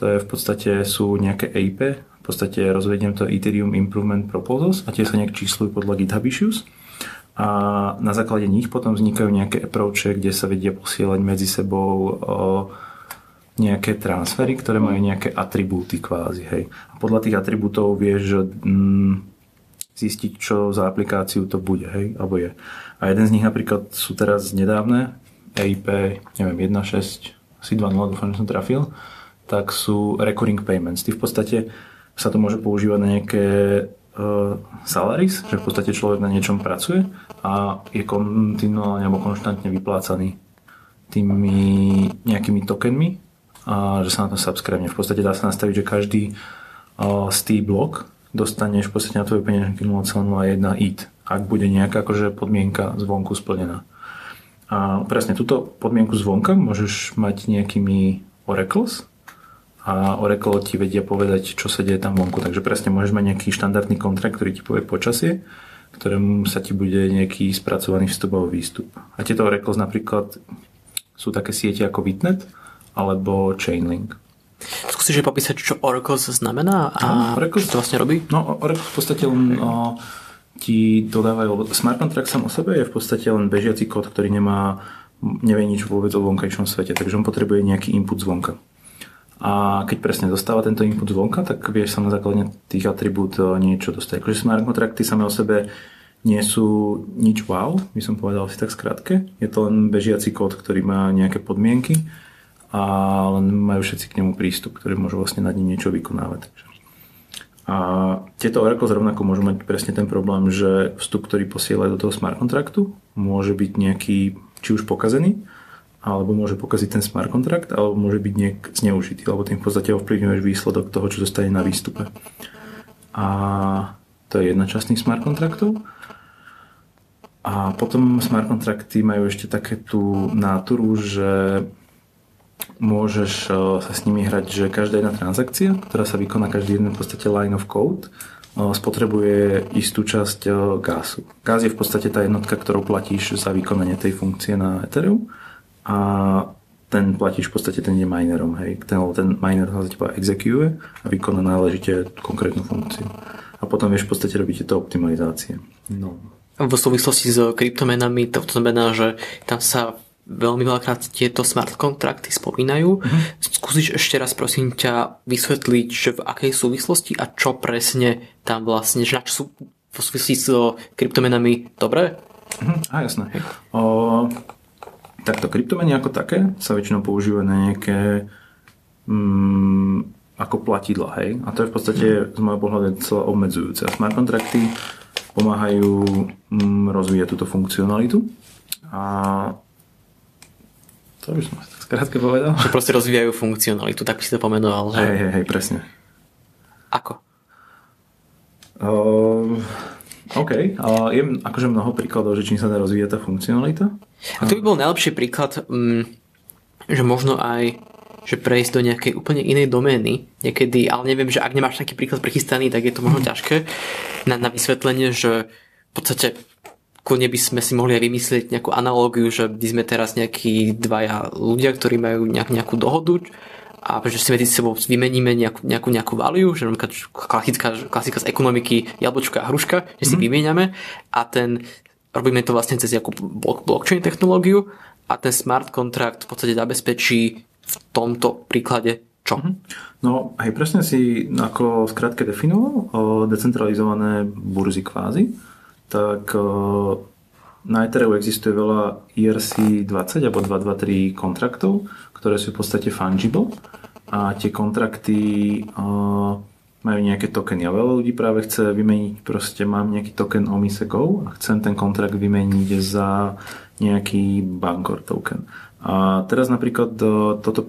To je v podstate sú nejaké EIP, v podstate rozvediem to Ethereum Improvement Proposals a tie sa nejak číslujú podľa GitHub Issues a na základe nich potom vznikajú nejaké approache, kde sa vedia posielať medzi sebou nejaké transfery, ktoré majú nejaké atribúty kvázi. Hej. A podľa tých atribútov vieš mm, zistiť, čo za aplikáciu to bude, hej, alebo je. A jeden z nich napríklad sú teraz nedávne, EIP, neviem, 1.6, asi 2.0, dúfam, že som trafil, tak sú recurring payments. Ty v podstate sa to môže používať na nejaké uh, salaries, že v podstate človek na niečom pracuje a je kontinuálne alebo konštantne vyplácaný tými nejakými tokenmi a že sa na to subscribe. V podstate dá sa nastaviť, že každý uh, z tých blok dostaneš v podstate na tvoju peňaženky 0,01 ETH, ak bude nejaká akože podmienka zvonku splnená. A presne túto podmienku zvonka môžeš mať nejakými oracles, a Oracle ti vedia povedať, čo sa deje tam vonku. Takže presne môžeš mať nejaký štandardný kontrakt, ktorý ti povie počasie, ktorému sa ti bude nejaký spracovaný vstup alebo výstup. A tieto Oracles napríklad sú také siete ako Vitnet alebo Chainlink. Skúsiš popísať, čo Oracle znamená a no, Oracle, čo to vlastne robí? No, Oracle v podstate len o, ti dodávajú, lebo smart contract sám o sebe je v podstate len bežiaci kód, ktorý nemá, nevie nič vôbec o vonkajšom svete, takže on potrebuje nejaký input zvonka. A keď presne dostáva tento input zvonka, tak vieš sa na základe tých atribút e, niečo dostať. Akože smart kontrakty same o sebe nie sú nič wow, by som povedal si tak skrátke. Je to len bežiaci kód, ktorý má nejaké podmienky a len majú všetci k nemu prístup, ktorí môžu vlastne nad ním niečo vykonávať. A tieto Oracle rovnako môžu mať presne ten problém, že vstup, ktorý posielajú do toho smart kontraktu, môže byť nejaký či už pokazený, alebo môže pokaziť ten smart kontrakt, alebo môže byť nejak zneužitý, alebo tým v podstate ovplyvňuješ výsledok toho, čo zostane na výstupe. A to je jedna časť tých smart kontraktov. A potom smart kontrakty majú ešte také tú náturu, že môžeš e, sa s nimi hrať, že každá jedna transakcia, ktorá sa vykoná každý jeden v podstate line of code, e, spotrebuje istú časť e, gásu. Gás je v podstate tá jednotka, ktorou platíš za vykonanie tej funkcie na Ethereum a ten platíš v podstate ten je minerom, hej. Ten, ten miner sa teba exekuje a vykoná náležite konkrétnu funkciu. A potom vieš v podstate robiť tieto optimalizácie. No. V súvislosti s kryptomenami to znamená, že tam sa veľmi veľakrát tieto smart kontrakty spomínajú. Mm-hmm. Skúsiš ešte raz prosím ťa vysvetliť, že v akej súvislosti a čo presne tam vlastne, že na čo sú v súvislosti s kryptomenami dobré? Mm-hmm. A jasné. O, Takto kryptomeny ako také sa väčšinou používajú na nejaké mm, ako platidla, hej. A to je v podstate z môjho pohľadu celé obmedzujúce. A smart kontrakty pomáhajú mm, rozvíjať túto funkcionalitu. A to by som tak skrátke povedal. Že proste rozvíjajú funkcionalitu, tak by si to pomenoval. Že... Hej, hej, hej, presne. Ako? Uh, OK, ale je akože mnoho príkladov, že čím sa dá rozvíjať tá funkcionalita? A to by bol najlepší príklad, mm, že možno aj že prejsť do nejakej úplne inej domény niekedy, ale neviem, že ak nemáš taký príklad prichystaný, tak je to možno ťažké. Na, na vysvetlenie, že v podstate kľudne by sme si mohli aj vymyslieť nejakú analógiu, že by sme teraz nejakí dvaja ľudia, ktorí majú nejak, nejakú dohodu a že si medzi sebou vymeníme nejakú, nejakú, nejakú value, že napríklad klasická, klasika z ekonomiky jablčka a hruška, že si mm. vymieňame a ten robíme to vlastne cez nejakú blockchain technológiu a ten smart contract v podstate zabezpečí v tomto príklade čo? Mhm. No aj presne si ako skrátke definoval o decentralizované burzy kvázi, tak na Ethereum existuje veľa ERC20 alebo 223 kontraktov, ktoré sú v podstate fungible a tie kontrakty majú nejaké tokeny a veľa ľudí práve chce vymeniť, proste mám nejaký token Omise Go a chcem ten kontrakt vymeniť za nejaký Bancor token. A teraz napríklad toto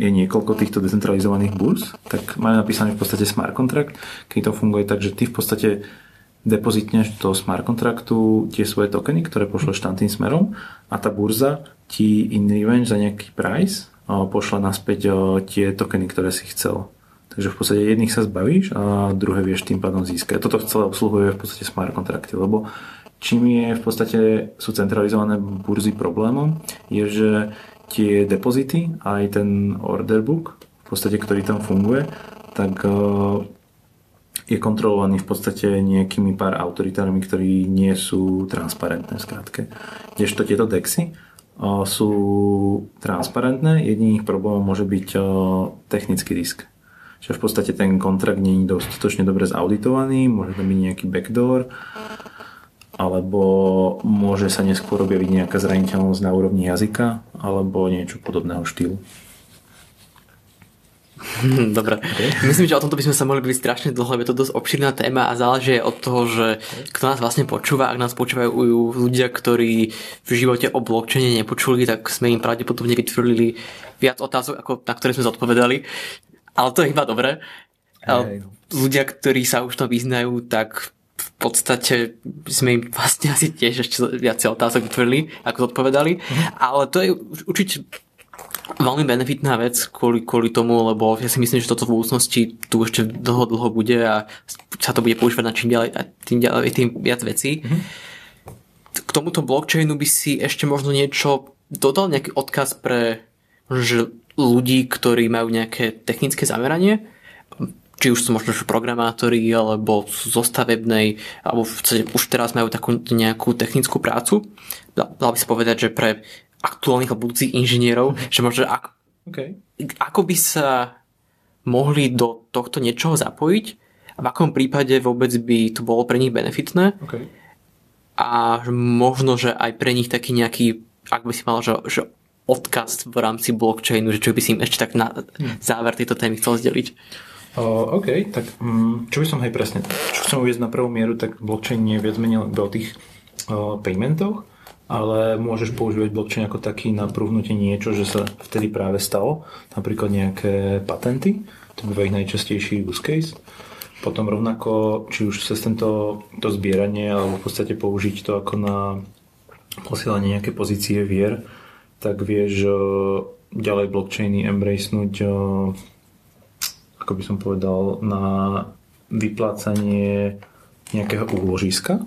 je niekoľko týchto decentralizovaných burz, tak majú napísaný v podstate smart contract, keď to funguje tak, že ty v podstate depozitneš do smart kontraktu tie svoje tokeny, ktoré pošleš tam tým smerom a tá burza ti in revenge za nejaký price pošle naspäť tie tokeny, ktoré si chcel. Takže v podstate jedných sa zbavíš a druhé vieš tým pádom získať. Toto celé obsluhuje v podstate smart kontrakty, lebo čím je v podstate sú centralizované burzy problémom, je, že tie depozity aj ten order book, v podstate, ktorý tam funguje, tak je kontrolovaný v podstate nejakými pár autoritármi, ktorí nie sú transparentné skrátke. Kdežto tieto dexy sú transparentné, jediným ich problémom môže byť technický risk. Čiže v podstate ten kontrakt nie je dostatočne dobre zauditovaný, môže tam byť nejaký backdoor, alebo môže sa neskôr objaviť nejaká zraniteľnosť na úrovni jazyka, alebo niečo podobného štýlu. Dobre. Okay. Myslím, že o tomto by sme sa mohli byť strašne dlho, je to dosť obširná téma a záleží od toho, že kto nás vlastne počúva. Ak nás počúvajú ľudia, ktorí v živote o blockchaine nepočuli, tak sme im pravdepodobne vytvorili viac otázok, ako na ktoré sme zodpovedali. Ale to je iba dobré. Hey. Ľudia, ktorí sa už to vyznajú, tak v podstate sme im vlastne asi tiež ešte viacej otázok vytvorili, ako zodpovedali. Mm. Ale to je určite veľmi benefitná vec kvôli, kvôli tomu, lebo ja si myslím, že toto v budúcnosti tu ešte dlho, dlho bude a sa to bude používať na čím ďalej a tým ďalej, tým viac vecí. K tomuto blockchainu by si ešte možno niečo dodal, nejaký odkaz pre ľudí, ktorí majú nejaké technické zameranie, či už sú možno programátori, alebo sú zostavebnej, alebo už teraz majú takú nejakú technickú prácu. Dal by sa povedať, že pre aktuálnych a budúcich inžinierov, že možno ako, okay. ako by sa mohli do tohto niečoho zapojiť a v akom prípade vôbec by to bolo pre nich benefitné okay. a možno, že aj pre nich taký nejaký, ak by si mal, že, že odkaz v rámci blockchainu, že čo by si im ešte tak na hm. záver tejto témy chcel zdeliť. Uh, OK, tak um, čo by som aj presne, čo chcem uvieť na prvú mieru, tak blockchain je viac menej o tých uh, paymentoch, ale môžeš používať blockchain ako taký na prúhnutie niečo, že sa vtedy práve stalo, napríklad nejaké patenty, to býva ich najčastejší use case. Potom rovnako, či už cez tento to zbieranie, alebo v podstate použiť to ako na posielanie nejaké pozície vier, tak vieš ďalej blockchainy embracenúť, ako by som povedal, na vyplácanie nejakého úložiska,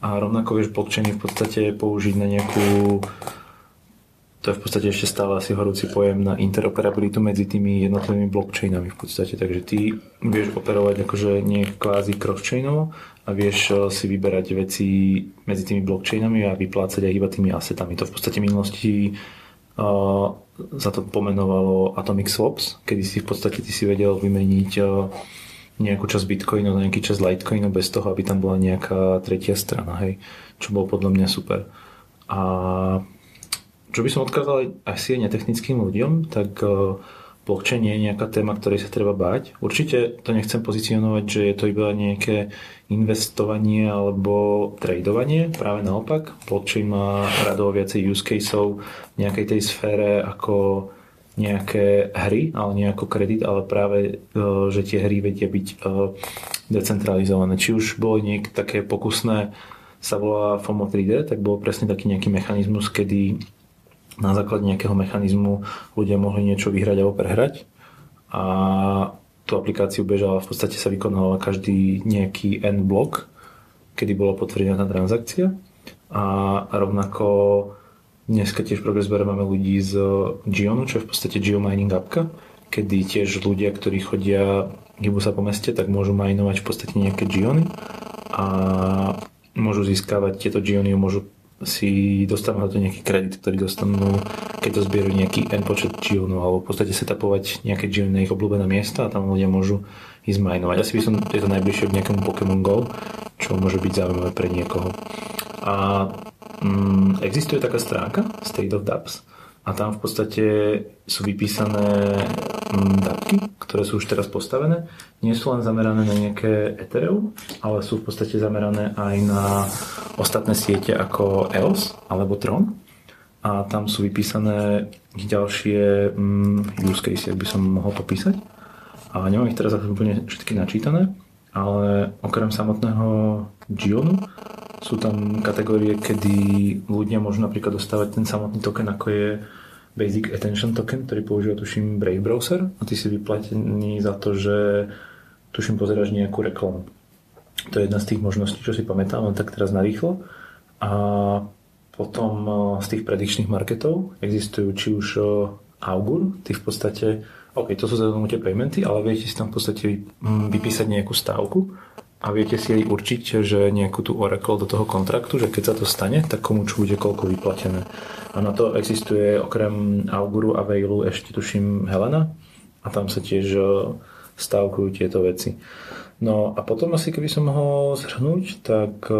a rovnako vieš blockchainy v podstate použiť na nejakú to je v podstate ešte stále asi horúci pojem na interoperabilitu medzi tými jednotlivými blockchainami v podstate, takže ty vieš operovať akože nie kvázi cross-chainovo a vieš eh, si vyberať veci medzi tými blockchainami a vyplácať aj iba tými asetami. To v podstate v minulosti uh, sa to pomenovalo Atomic Swaps, kedy si v podstate ty si vedel vymeniť uh, nejakú časť Bitcoinu na nejaký časť Litecoinu bez toho, aby tam bola nejaká tretia strana, hej, čo bolo podľa mňa super. A čo by som odkázal asi netechnickým ľuďom, tak e, blockchain je nejaká téma, ktorej sa treba báť. Určite to nechcem pozicionovať, že je to iba nejaké investovanie alebo tradovanie. Práve naopak, blockchain má radovo viacej use caseov v nejakej tej sfére ako nejaké hry, ale nie ako kredit, ale práve, e, že tie hry vedia byť e, decentralizované. Či už bolo niekde také pokusné, sa volá FOMO 3D, tak bol presne taký nejaký mechanizmus, kedy na základe nejakého mechanizmu ľudia mohli niečo vyhrať alebo prehrať a tú aplikáciu bežala, v podstate sa vykonala každý nejaký N blok, kedy bola potvrdená tá transakcia a rovnako dneska tiež v Progressbare máme ľudí z Gionu, čo je v podstate geomining appka, kedy tiež ľudia, ktorí chodia, hybu sa po meste, tak môžu minovať v podstate nejaké Giony a môžu získavať tieto Giony, môžu si dostanú na to nejaký kredit, ktorý dostanú, keď to zbieru nejaký N počet Gionov, alebo v podstate setapovať nejaké Giony na ich obľúbené miesta a tam ľudia môžu ísť minovať. Asi by som, je to najbližšie k nejakému Pokémon GO, čo môže byť zaujímavé pre niekoho. A mm, existuje taká stránka State of Dubs, a tam v podstate sú vypísané mm, datky, ktoré sú už teraz postavené. Nie sú len zamerané na nejaké Ethereum, ale sú v podstate zamerané aj na ostatné siete ako EOS alebo Tron. A tam sú vypísané ďalšie mm, use case, ak by som mohol popísať. A nemám ich teraz úplne všetky načítané, ale okrem samotného Gionu sú tam kategórie, kedy ľudia môžu napríklad dostávať ten samotný token, ako je Basic Attention Token, ktorý používa tuším Brave Browser a ty si vyplatený za to, že tuším pozeráš nejakú reklamu. To je jedna z tých možností, čo si pamätám, len tak teraz narýchlo. A potom e, z tých predikčných marketov existujú či už e, Augur, ty v podstate, OK, to sú tie paymenty, ale viete si tam v podstate vypísať nejakú stávku a viete si aj určiť, že nejakú tú Oracle do toho kontraktu, že keď sa to stane, tak komu čo bude koľko vyplatené. A na to existuje okrem Auguru a Veilu ešte tuším Helena a tam sa tiež e, stávkujú tieto veci. No a potom asi keby som mohol zhrnúť, tak e,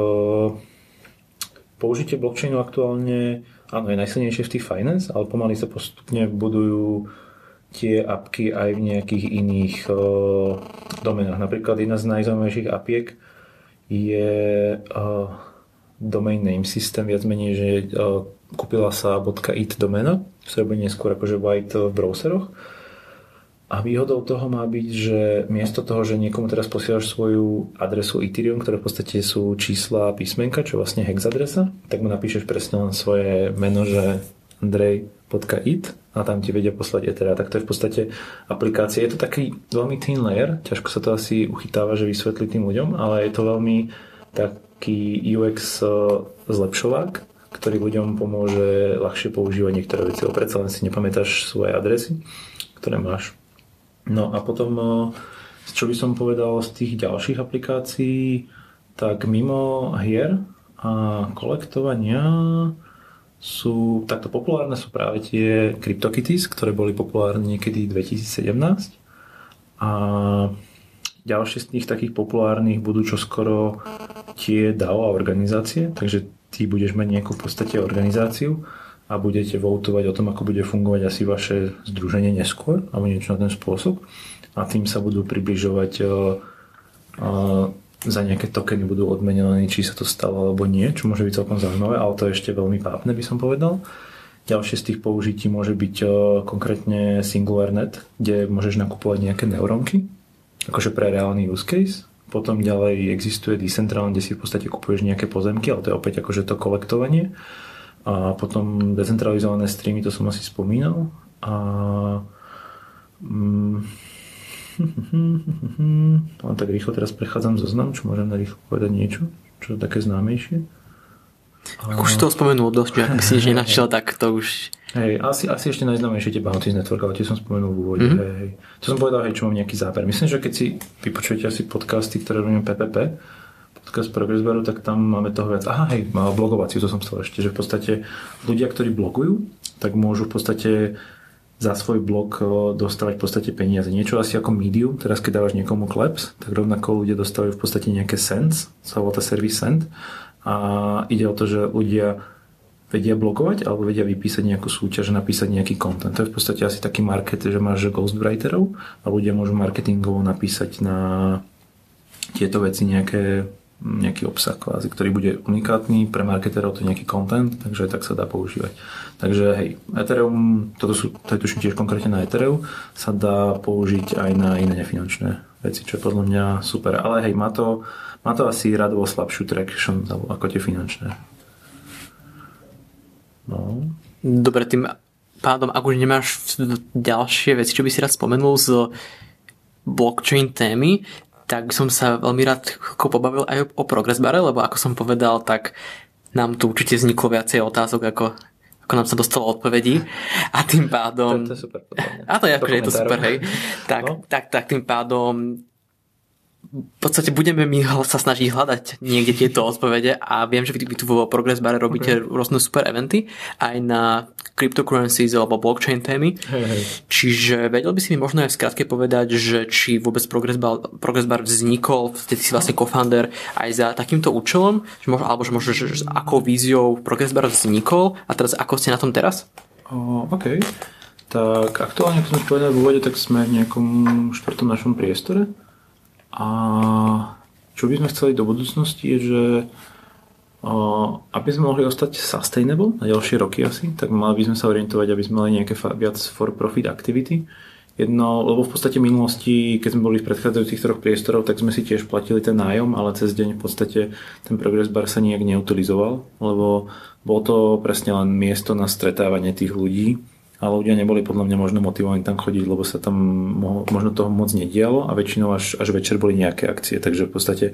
použitie blockchainu aktuálne áno, je najsilnejšie v tých finance, ale pomaly sa postupne budujú tie apky aj v nejakých iných uh, domenách. Napríklad jedna z najzaujímavejších apiek je uh, domain name system, viac menej, že uh, kúpila sa .it domena, sa bude neskôr akože white v browseroch. A výhodou toho má byť, že miesto toho, že niekomu teraz posielaš svoju adresu Ethereum, ktoré v podstate sú čísla písmenka, čo je vlastne hex adresa, tak mu napíšeš presne len svoje meno, že andrej.it a tam ti vedia poslať Ethera. Tak to je v podstate aplikácia. Je to taký veľmi thin layer, ťažko sa to asi uchytáva, že vysvetlí tým ľuďom, ale je to veľmi taký UX e, zlepšovák, ktorý ľuďom pomôže ľahšie používať niektoré veci, lebo predsa len si nepamätáš svoje adresy, ktoré máš. No a potom, e, čo by som povedal z tých ďalších aplikácií, tak mimo hier a kolektovania sú takto populárne sú práve tie CryptoKitties, ktoré boli populárne niekedy 2017 a ďalšie z tých takých populárnych budú čoskoro tie DAO a organizácie, takže ty budeš mať nejakú v podstate organizáciu a budete voutovať o tom, ako bude fungovať asi vaše združenie neskôr alebo niečo na ten spôsob. A tým sa budú približovať uh, uh, za nejaké tokeny budú odmenovaní, či sa to stalo alebo nie, čo môže byť celkom zaujímavé, ale to je ešte veľmi vápne, by som povedal. Ďalšie z tých použití môže byť uh, konkrétne SingularNet, kde môžeš nakupovať nejaké neurónky, akože pre reálny use case. Potom ďalej existuje Decentraland, kde si v podstate kupuješ nejaké pozemky, ale to je opäť akože to kolektovanie. A potom decentralizované streamy, to som asi spomínal. A mm, Len tak rýchlo teraz prechádzam zoznam, čo môžem na rýchlo povedať niečo, čo je také známejšie. Ak už to spomenul dosť, ak by si nič nenašiel, tak to už... Hej, asi, asi ešte najznámejšie tie Bounties Network, ale tie som spomenul v úvode. Mm-hmm. Hej, hej. To som povedal, hej, čo mám nejaký záber. Myslím, že keď si vypočujete asi podcasty, ktoré robíme PPP, podcast Progress Baru, tak tam máme toho viac. Aha, hej, blogovaciu, to som chcel ešte, že v podstate ľudia, ktorí blogujú, tak môžu v podstate za svoj blog dostávať v podstate peniaze. Niečo asi ako Medium, teraz keď dávaš niekomu kleps, tak rovnako ľudia dostávajú v podstate nejaké cents, sa volá servis cent a ide o to, že ľudia vedia blogovať alebo vedia vypísať nejakú súťaž napísať nejaký content. To je v podstate asi taký market, že máš ghostwriterov a ľudia môžu marketingovo napísať na tieto veci nejaké nejaký obsah kvázi, ktorý bude unikátny pre marketerov, to je nejaký content, takže tak sa dá používať. Takže hej, Ethereum, toto sú, to je tuším tiež konkrétne na Ethereum, sa dá použiť aj na iné nefinančné veci, čo je podľa mňa super. Ale hej, má to, má to asi radovo slabšiu traction ako tie finančné. No. Dobre, tým pádom, ak už nemáš ďalšie veci, čo by si rád spomenul z blockchain témy, tak som sa veľmi rád pobavil aj o Progress Bare, lebo ako som povedal, tak nám tu určite vzniklo viacej otázok, ako, ako nám sa dostalo odpovedí a tým pádom... To, to je super. A to je akože je to super, hej. Tak, no. tak, tak tým pádom v podstate budeme my sa snažiť hľadať niekde tieto odpovede a viem, že vy, vy tu vo Progress Bare robíte okay. rôzne super eventy aj na cryptocurrencies alebo blockchain témy. Hey, hey. Čiže vedel by si mi možno aj v skratke povedať, že či vôbec Progress Bar, Progress Bar vznikol, ty si vlastne co-founder aj za takýmto účelom, že možno, alebo že možno, že, že akou víziou Progress Bar vznikol a teraz ako ste na tom teraz? O, OK. Tak aktuálne, ako sme povedali v úvode, tak sme v nejakom štvrtom našom priestore a čo by sme chceli do budúcnosti je, že aby sme mohli ostať sustainable na ďalšie roky asi, tak mali by sme sa orientovať, aby sme mali nejaké viac for profit activity. Jedno, lebo v podstate v minulosti, keď sme boli v predchádzajúcich troch priestorov, tak sme si tiež platili ten nájom, ale cez deň v podstate ten progress bar sa nejak neutilizoval, lebo bolo to presne len miesto na stretávanie tých ľudí a ľudia neboli podľa mňa možno motivovaní tam chodiť, lebo sa tam možno toho moc nedialo a väčšinou až, až večer boli nejaké akcie. Takže v podstate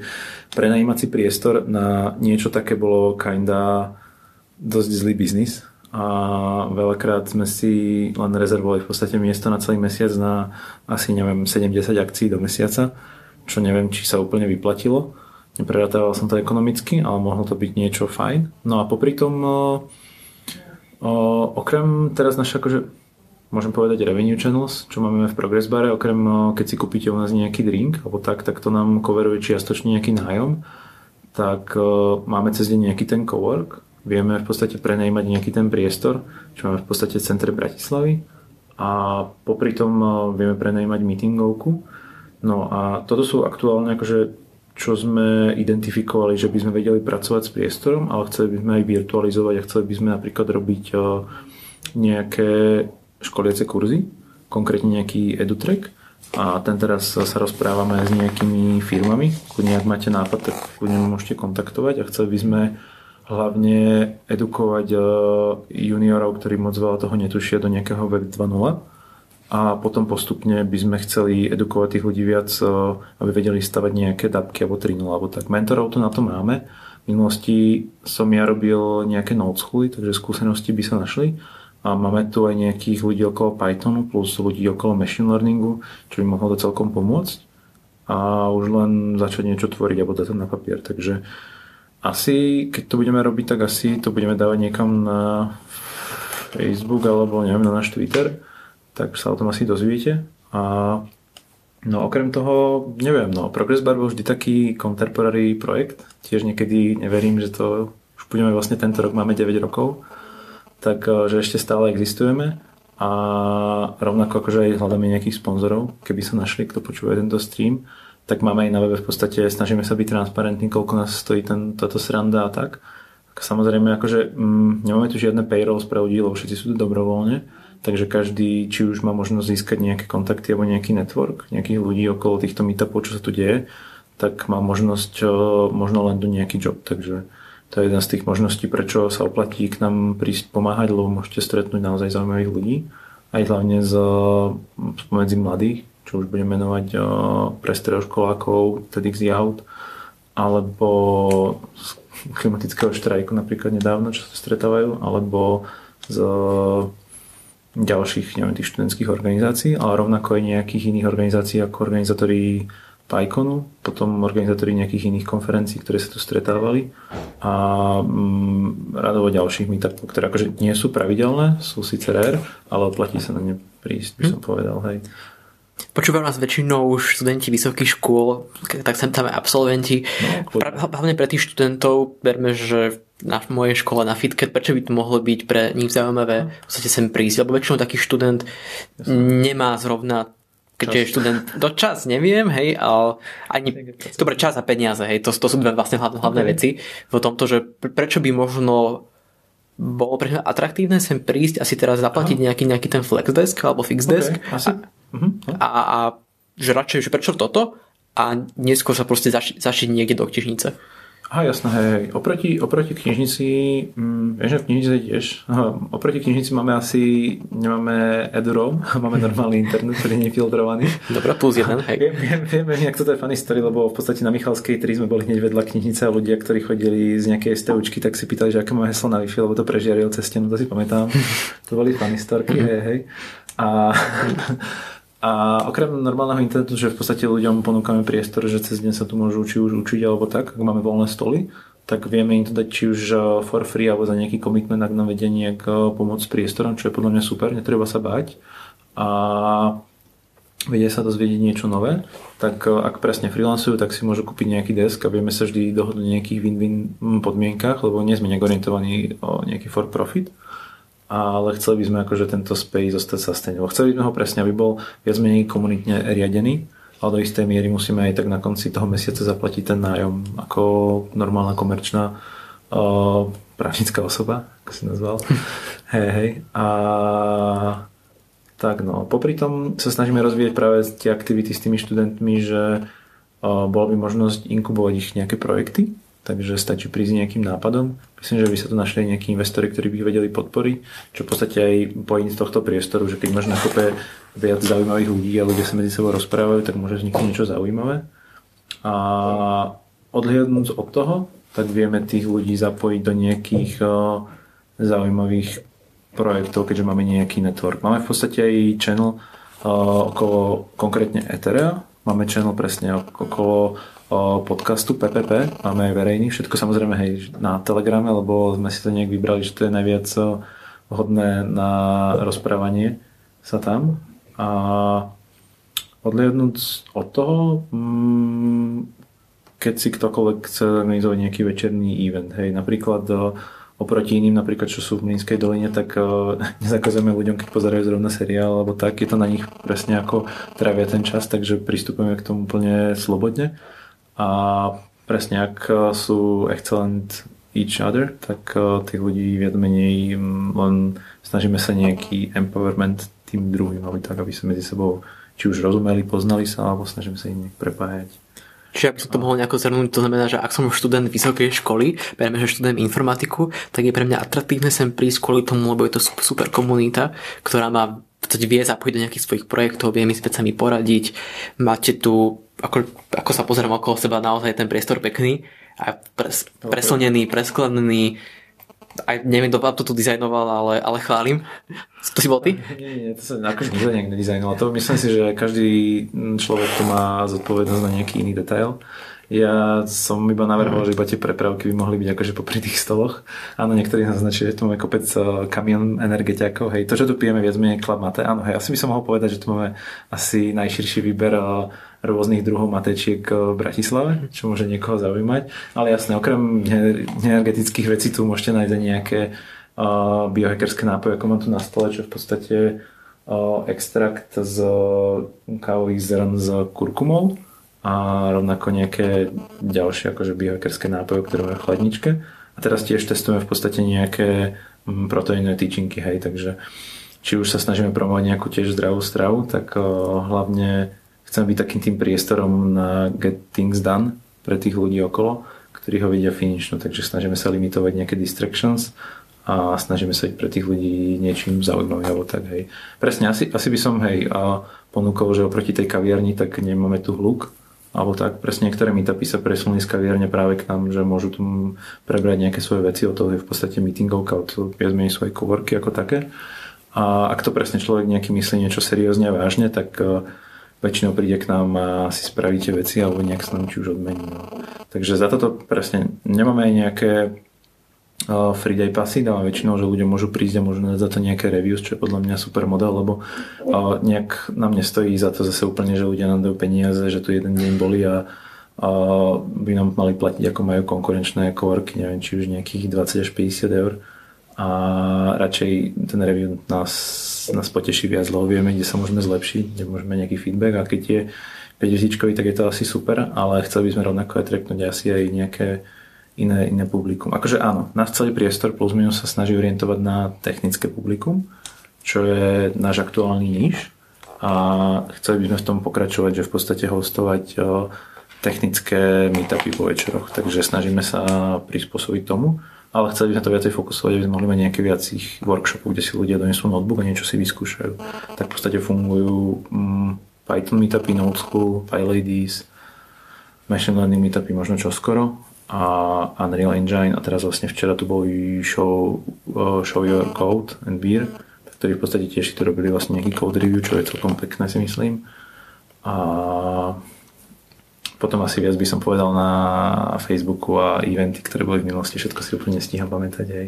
prenajímací priestor na niečo také bolo kinda dosť zlý biznis a veľakrát sme si len rezervovali v podstate miesto na celý mesiac na asi neviem 70 akcií do mesiaca, čo neviem, či sa úplne vyplatilo. Neprerátával som to ekonomicky, ale mohlo to byť niečo fajn. No a popri tom Okrem teraz naše akože môžem povedať revenue channels, čo máme v Progress bare, okrem keď si kúpite u nás nejaký drink alebo tak, tak to nám coveruje čiastočne nejaký nájom, tak máme cez deň nejaký ten cowork, vieme v podstate prenajímať nejaký ten priestor, čo máme v podstate v centre Bratislavy. A popri tom vieme prenajímať meetingovku. No a toto sú aktuálne akože čo sme identifikovali, že by sme vedeli pracovať s priestorom, ale chceli by sme aj virtualizovať a chceli by sme napríklad robiť eh, nejaké školiace kurzy, konkrétne nejaký edutrek. A ten teraz sa rozprávame s nejakými firmami, kľudne ak máte nápad, tak kľudne môžete kontaktovať. A chceli by sme hlavne edukovať eh, juniorov, ktorí moc veľa toho netušia do nejakého Web 2.0 a potom postupne by sme chceli edukovať tých ľudí viac, e, aby vedeli stavať nejaké dapky alebo 3.0 alebo tak. Mentorov to na to máme. V minulosti som ja robil nejaké schooly, takže skúsenosti by sa našli. A máme tu aj nejakých ľudí okolo Pythonu plus ľudí okolo machine learningu, čo by mohlo to celkom pomôcť. A už len začať niečo tvoriť alebo dať na papier. Takže asi, keď to budeme robiť, tak asi to budeme dávať niekam na Facebook alebo neviem, na náš Twitter tak sa o tom asi dozviete. A no okrem toho, neviem, no Progress Bar bol vždy taký contemporary projekt. Tiež niekedy neverím, že to už budeme vlastne tento rok, máme 9 rokov, tak eh, že ešte stále existujeme a rovnako akože aj hľadáme nejakých sponzorov, keby sa našli, kto počúva tento stream, tak máme aj na webe v podstate, snažíme sa byť transparentní, koľko nás stojí ten, táto sranda a tak. Samozrejme, akože mm, nemáme tu žiadne payroll pre ľudí, lebo všetci sú tu dobrovoľne, Takže každý, či už má možnosť získať nejaké kontakty alebo nejaký network, nejakých ľudí okolo týchto meetupov, čo sa tu deje, tak má možnosť možno len do nejaký job. Takže to je jedna z tých možností, prečo sa oplatí k nám prísť pomáhať, lebo môžete stretnúť naozaj zaujímavých ľudí. Aj hlavne z, spomedzi mladých, čo už budem menovať pre stredoškolákov, TEDx Youth, alebo z klimatického štrajku napríklad nedávno, čo sa stretávajú, alebo z ďalších neviem, tých študentských organizácií, ale rovnako aj nejakých iných organizácií ako organizátori PyConu, potom organizátori nejakých iných konferencií, ktoré sa tu stretávali a mm, radovo ďalších meetupov, ktoré akože nie sú pravidelné, sú síce rare, ale oplatí sa na ne prísť, by som hm. povedal, hej. Počúvajú nás väčšinou už študenti vysokých škôl, tak sem tam absolventi. No, hlavne pre tých študentov berme, že na mojej škole na Fitket, prečo by to mohlo byť pre nich zaujímavé v podstate sem prísť, lebo väčšinou taký študent nemá zrovna keďže je študent, to čas neviem, hej, ale ani, dobre, čas a peniaze, hej, to, to sú dve vlastne hlavné, hlavné okay. veci v tomto, že prečo by možno bolo pre atraktívne sem prísť a si teraz zaplatiť Aha. nejaký, nejaký ten flexdesk alebo fixdesk okay, asi. A, a, a že radšej, že prečo toto a neskôr sa proste zaši, zašiť niekde do ktižnice. Aha, jasné, hej, hej. Oproti, oproti knižnici, mm, vieš, že v knižnici tiež, oproti knižnici máme asi, nemáme eduro, máme normálny internet, ktorý je filtrovaný. Dobre, plus jeden, hej. Viem, viem, viem, viem, jak toto je funny story, lebo v podstate na Michalskej 3 sme boli hneď vedľa knižnice a ľudia, ktorí chodili z nejakej STUčky, tak si pýtali, že aké máme heslo na Wi-Fi, lebo to prežiaril cez stenu, to si pamätám. to boli funny storky, hej, hej. A a okrem normálneho internetu, že v podstate ľuďom ponúkame priestor, že cez deň sa tu môžu či už učiť alebo tak, ak máme voľné stoly, tak vieme im to dať či už uh, for free alebo za nejaký commitment, ak nám vedie nejak pomôcť s priestorom, čo je podľa mňa super, netreba sa báť. A vedia sa dozvedieť niečo nové, tak uh, ak presne freelancujú, tak si môžu kúpiť nejaký desk a vieme sa vždy dohodnúť v nejakých win-win podmienkach, lebo nie sme nejak orientovaní o nejaký for profit ale chceli by sme akože tento space zostať sustainable. Chceli by sme ho presne, aby bol viac menej komunitne riadený, ale do istej miery musíme aj tak na konci toho mesiaca zaplatiť ten nájom ako normálna komerčná uh, právnická osoba, ako si nazval. hej, hej. A tak no, popri tom sa snažíme rozvíjať práve tie aktivity s tými študentmi, že uh, bola by možnosť inkubovať ich nejaké projekty, takže stačí prísť nejakým nápadom. Myslím, že by sa tu našli nejakí investori, ktorí by vedeli podporiť, čo v podstate aj point z tohto priestoru, že keď máš na kope viac zaujímavých ľudí a ľudia sa medzi sebou rozprávajú, tak môže vzniknúť niečo zaujímavé. A odhliadnúť od toho, tak vieme tých ľudí zapojiť do nejakých zaujímavých projektov, keďže máme nejaký network. Máme v podstate aj channel okolo konkrétne Etherea, máme channel presne okolo podcastu PPP, máme aj verejný, všetko samozrejme hej na Telegrame, lebo sme si to nejak vybrali, že to je najviac vhodné na rozprávanie sa tam. A odliadnúť od toho, mm, keď si ktokoľvek chce organizovať nejaký večerný event, hej, napríklad oproti iným, napríklad čo sú v Mlínskej doline, tak uh, nezakazujeme ľuďom, keď pozerajú zrovna seriál alebo tak, je to na nich presne ako trávia ten čas, takže pristupujeme k tomu úplne slobodne. A presne ak e, sú excellent each other, tak e, tých ľudí viac menej len snažíme sa nejaký empowerment tým druhým, aby tak, aby sa medzi sebou či už rozumeli, poznali sa, alebo snažíme sa im nejak prepájať. Čiže aby som to mohol nejako zhrnúť, to znamená, že ak som študent vysokej školy, berme, že študujem informatiku, tak je pre mňa atraktívne sem prísť kvôli tomu, lebo je to super komunita, ktorá v vie zapojiť do nejakých svojich projektov, vie mi s vecami poradiť. Máte tu ako, ako sa pozerám okolo seba, naozaj ten priestor pekný a pres, preslnený, presklenený aj neviem, kto to tu dizajnoval, ale, ale chválim. To si bol ty? Nie, nie, to sa akože nikto nejak nedizajnoval. To myslím si, že každý človek tu má zodpovednosť na nejaký iný detail. Ja som iba navrhoval, že iba tie prepravky by mohli byť akože popri tých stoloch. Áno, niektorí naznačili, že tu máme kopec eh, kamion energetiakov. Hej, to, čo tu pijeme viac menej klab mate. Áno, hej, asi by som mohol povedať, že tu máme asi najširší výber eh, rôznych druhov matečiek v Bratislave, čo môže niekoho zaujímať. Ale jasne, okrem energetických vecí tu môžete nájsť nejaké uh, biohackerské nápoje, ako mám tu na stole, čo v podstate uh, extrakt z kávových zrn s kurkumou a rovnako nejaké ďalšie akože biohackerské nápoje, ktoré máme v chladničke. A teraz tiež testujeme v podstate nejaké mm, proteinové tyčinky, hej, takže či už sa snažíme promovať nejakú tiež zdravú stravu, tak uh, hlavne chcem byť takým tým priestorom na get things done pre tých ľudí okolo, ktorí ho vidia finišnú, takže snažíme sa limitovať nejaké distractions a snažíme sa byť pre tých ľudí niečím zaujímavým alebo tak, hej. Presne, asi, asi by som, hej, ponúkol, že oproti tej kaviarni, tak nemáme tu hluk, alebo tak, presne niektoré meetupy sa presunuli z kaviarne práve k nám, že môžu tu prebrať nejaké svoje veci, od toho je v podstate meetingovka, od toho viac menej svoje coworky ako také. A ak to presne človek nejaký myslí niečo seriózne a vážne, tak väčšinou príde k nám a si spravíte veci alebo nejak sa nám či už odmení. No. Takže za toto presne nemáme nejaké free day passy, ale väčšinou, že ľudia môžu prísť a môžu za to nejaké reviews, čo je podľa mňa super model, lebo nejak nám nestojí za to zase úplne, že ľudia nám dajú peniaze, že tu jeden deň boli a by nám mali platiť ako majú konkurenčné coworky, neviem, či už nejakých 20 až 50 eur. A radšej ten review nás, nás poteší viac, lebo vieme, kde sa môžeme zlepšiť, kde môžeme nejaký feedback a keď je 5 tak je to asi super, ale chceli by sme rovnako aj treknúť asi aj nejaké iné, iné publikum. Akože áno, náš celý priestor plus minus sa snaží orientovať na technické publikum, čo je náš aktuálny níž a chceli by sme v tom pokračovať, že v podstate hostovať technické meetupy po večeroch, takže snažíme sa prispôsobiť tomu, ale chceli by sme to viacej fokusovať, aby sme mohli mať nejaké viacich workshopov, kde si ľudia donesú notebook a niečo si vyskúšajú. Tak v podstate fungujú um, Python meetupy, Node School, PyLadies, Machine Learning meetupy možno čoskoro a Unreal Engine a teraz vlastne včera tu boli show, uh, show Your Code and Beer, ktorí v podstate tiež to robili vlastne nejaký code review, čo je celkom pekné si myslím. A potom asi viac by som povedal na Facebooku a eventy, ktoré boli v minulosti, všetko si úplne stíham pamätať aj.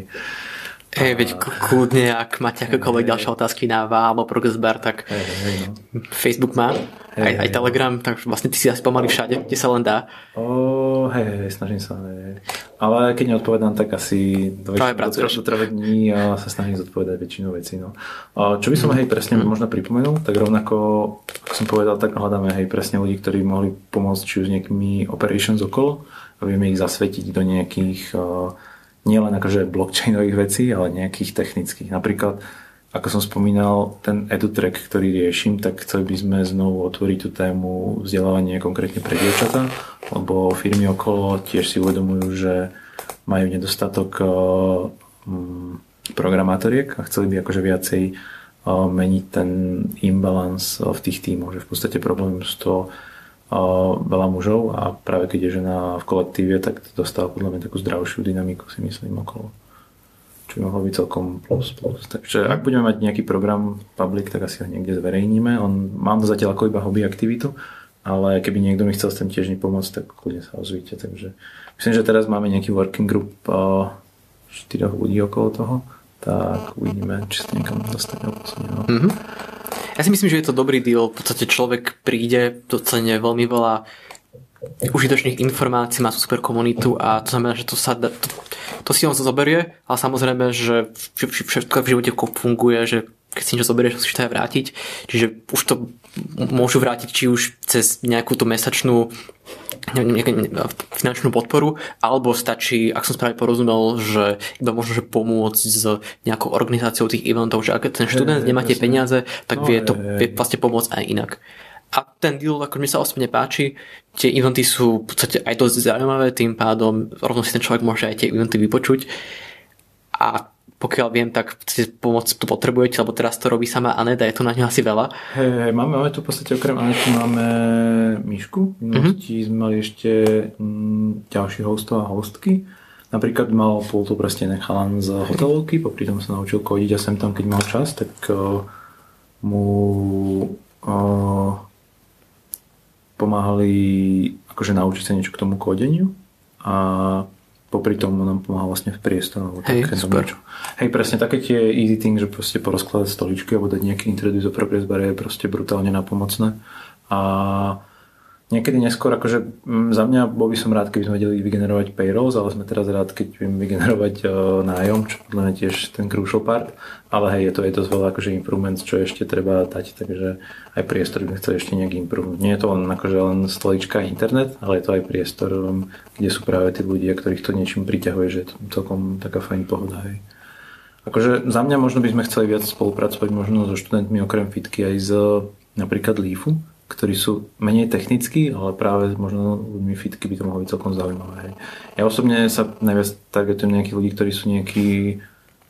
Hej, veď kľudne, ak máte akékoľvek hey, ďalšie otázky na VA alebo Progressbar, tak hey, hey, no. Facebook má, hey, aj, aj Telegram, tak vlastne ty si asi pomaly všade, kde sa len dá. Oh, hej, hej, snažím sa. Hej. Ale keď neodpovedám, tak asi do, do, dní a sa snažím zodpovedať väčšinu vecí. No. Čo by som mm. hej presne mm. možno pripomenul, tak rovnako, ako som povedal, tak hľadáme hej presne ľudí, ktorí mohli pomôcť či už nejakými operations okolo a vieme ich zasvetiť do nejakých uh, nielen akože blockchainových vecí, ale nejakých technických. Napríklad, ako som spomínal, ten EduTrack, ktorý riešim, tak chceli by sme znovu otvoriť tú tému vzdelávania konkrétne pre dievčatá, lebo firmy okolo tiež si uvedomujú, že majú nedostatok eh, mm, programátoriek a chceli by akože viacej eh, meniť ten imbalance v tých tímoch, že v podstate problém z toho veľa mužov a práve keď je žena v kolektíve, tak to dostáva podľa mňa takú zdravšiu dynamiku si myslím okolo. Čo by mohlo byť celkom plus plus. Takže ak budeme mať nejaký program public, tak asi ho niekde zverejníme. On, mám to zatiaľ ako iba hobby aktivitu, ale keby niekto mi chcel s tým tiež pomôcť, tak kľudne sa ozvíte. Takže myslím, že teraz máme nejaký working group štyroch ľudí okolo toho, tak uvidíme, či sa niekam dostane. No. Mm-hmm. Ja si myslím, že je to dobrý deal. V podstate človek príde, docene veľmi veľa užitočných informácií, má tú super komunitu a to znamená, že to sa to, to si on zoberie, ale samozrejme, že všetko v živote funguje, že keď si niečo zoberieš, musíš to aj vrátiť. Čiže už to môžu vrátiť či už cez nejakú tú mesačnú finančnú podporu, alebo stačí, ak som správne porozumel, že iba možno, že pomôcť s nejakou organizáciou tých eventov, že ak ten študent hey, nemá tie peniaze, tak no, vie to vie vlastne pomôcť aj inak. A ten deal, ako mi sa osobne páči, tie eventy sú v podstate aj dosť zaujímavé, tým pádom rovno si ten človek môže aj tie eventy vypočuť. A pokiaľ viem, tak pomoc tu potrebujete, lebo teraz to robí sama Aneta, je to na ňu asi veľa. Hej, hej, máme, máme tu v podstate okrem Anety máme Myšku. V minulosti mm-hmm. sme mali ešte mm, ďalších hostov a hostky. Napríklad mal pol to proste nechalan z hotelovky, popri tom sa naučil kodiť a sem tam, keď mal čas, tak uh, mu uh, pomáhali akože naučiť sa niečo k tomu kodeniu a popri tom nám pomáha vlastne v priestore. Hej, super. Niečo. Hej, presne také tie easy thing, že proste porozkladať stoličky alebo dať nejaký introduce do progress bar je proste brutálne napomocné. A Niekedy neskôr, akože mm, za mňa bol by som rád, keby sme vedeli vygenerovať payrolls, ale sme teraz rád, keď viem vygenerovať uh, nájom, čo podľa mňa tiež ten crucial part. Ale hej, je to, je to veľa akože improvements, čo ešte treba dať, takže aj priestor by chcel ešte nejaký improvement. Nie je to len akože len stolička internet, ale je to aj priestor, um, kde sú práve tí ľudia, ktorých to niečím priťahuje, že je to celkom taká fajn pohoda. Hej. Akože za mňa možno by sme chceli viac spolupracovať možno so študentmi okrem fitky aj z napríklad Leafu, ktorí sú menej technickí, ale práve možno ľuďmi fitky by to mohlo byť celkom zaujímavé. Hej. Ja osobne sa najviac targetujem nejakých ľudí, ktorí sú nejakí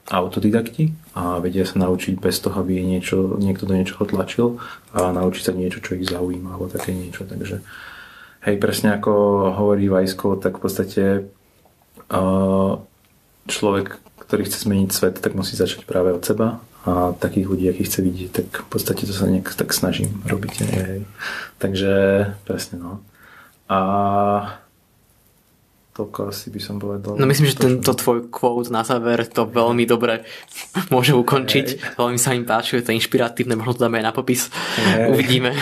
autodidakti a vedia sa naučiť bez toho, aby niečo, niekto do niečoho tlačil a naučiť sa niečo, čo ich zaujíma alebo také niečo. Takže hej, presne ako hovorí Vajsko, tak v podstate uh, človek, ktorý chce zmeniť svet, tak musí začať práve od seba a takých ľudí, akých chce vidieť, tak v podstate to sa nejak tak snažím robiť. Hej. Takže presne no. A toľko asi by som povedal. No myslím, že tento tvoj quote na záver to veľmi dobre môže ukončiť. Hej. Veľmi sa im páči, je to inšpiratívne, možno to dáme aj na popis. Hej. Uvidíme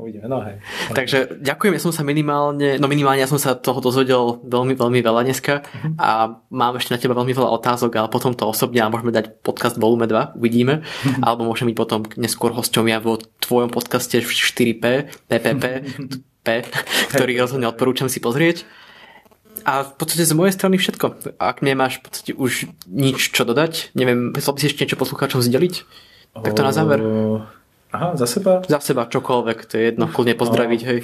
uvidíme. No hej. Takže ďakujem, ja som sa minimálne, no minimálne ja som sa toho dozvedel veľmi, veľmi veľa dneska uh-huh. a mám ešte na teba veľmi veľa otázok, ale potom to osobne a môžeme dať podcast volume 2, uvidíme, uh-huh. alebo môžeme byť potom neskôr hosťom ja vo tvojom podcaste 4P, PPP, P, ktorý rozhodne odporúčam si pozrieť. A v podstate z mojej strany všetko. Ak nemáš v podstate už nič čo dodať, neviem, chcel by si ešte niečo poslucháčom zdeliť? Tak to na záver. Aha, za seba? Za seba čokoľvek, to je jedno, kľudne pozdraviť, hej.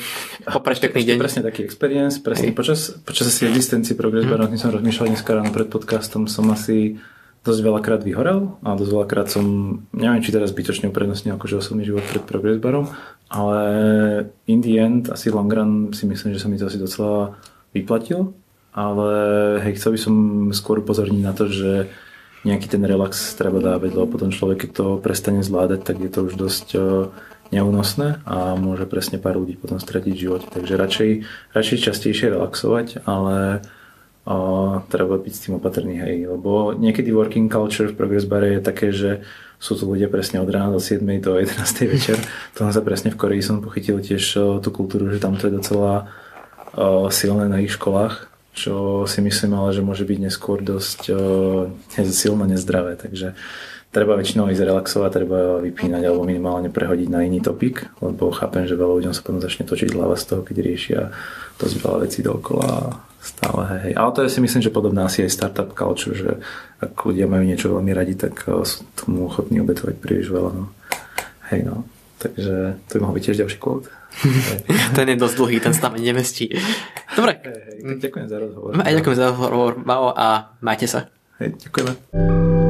Poprať pekný deň. Presne taký experience, presne počas, počas asi existencie Progress mm. som rozmýšľal dneska ráno pred podcastom, som asi dosť veľakrát vyhorel a dosť veľakrát som, neviem, či teraz zbytočne uprednostnil akože osobný život pred Progress Barom, ale in the end, asi long run si myslím, že sa mi to asi docela vyplatil, ale hej, chcel by som skôr upozorniť na to, že nejaký ten relax treba dávať, lebo potom človek, keď to prestane zvládať, tak je to už dosť e, neúnosné a môže presne pár ľudí potom stratiť v živote. Takže radšej, radšej častejšie relaxovať, ale o, e, treba byť s tým opatrný, hej, lebo niekedy working culture v Progress Bare je také, že sú to ľudia presne od rána do 7 do 11 večer. To sa presne v Koreji som pochytil tiež o, e, tú kultúru, že tam to je docela o, silné na ich školách čo si myslím ale, že môže byť neskôr dosť uh, silno nezdravé, takže treba väčšinou ísť relaxovať, treba vypínať alebo minimálne prehodiť na iný topik, lebo chápem, že veľa ľuďom sa potom začne točiť hlava z toho, keď riešia dosť veľa vecí dookola stále, hej. Ale to je si myslím, že podobná asi aj startup culture, že ak ľudia majú niečo veľmi radi, tak sú tomu ochotní obetovať príliš veľa. No. Hej, no. Takže to by mohol byť tiež ďalší quote. ten je dosť dlhý, ten sa tam nemestí. Dobre. Hej, hej, ďakujem za rozhovor. Aj ďakujem za rozhovor, Mao, a majte sa. Hej, ďakujeme.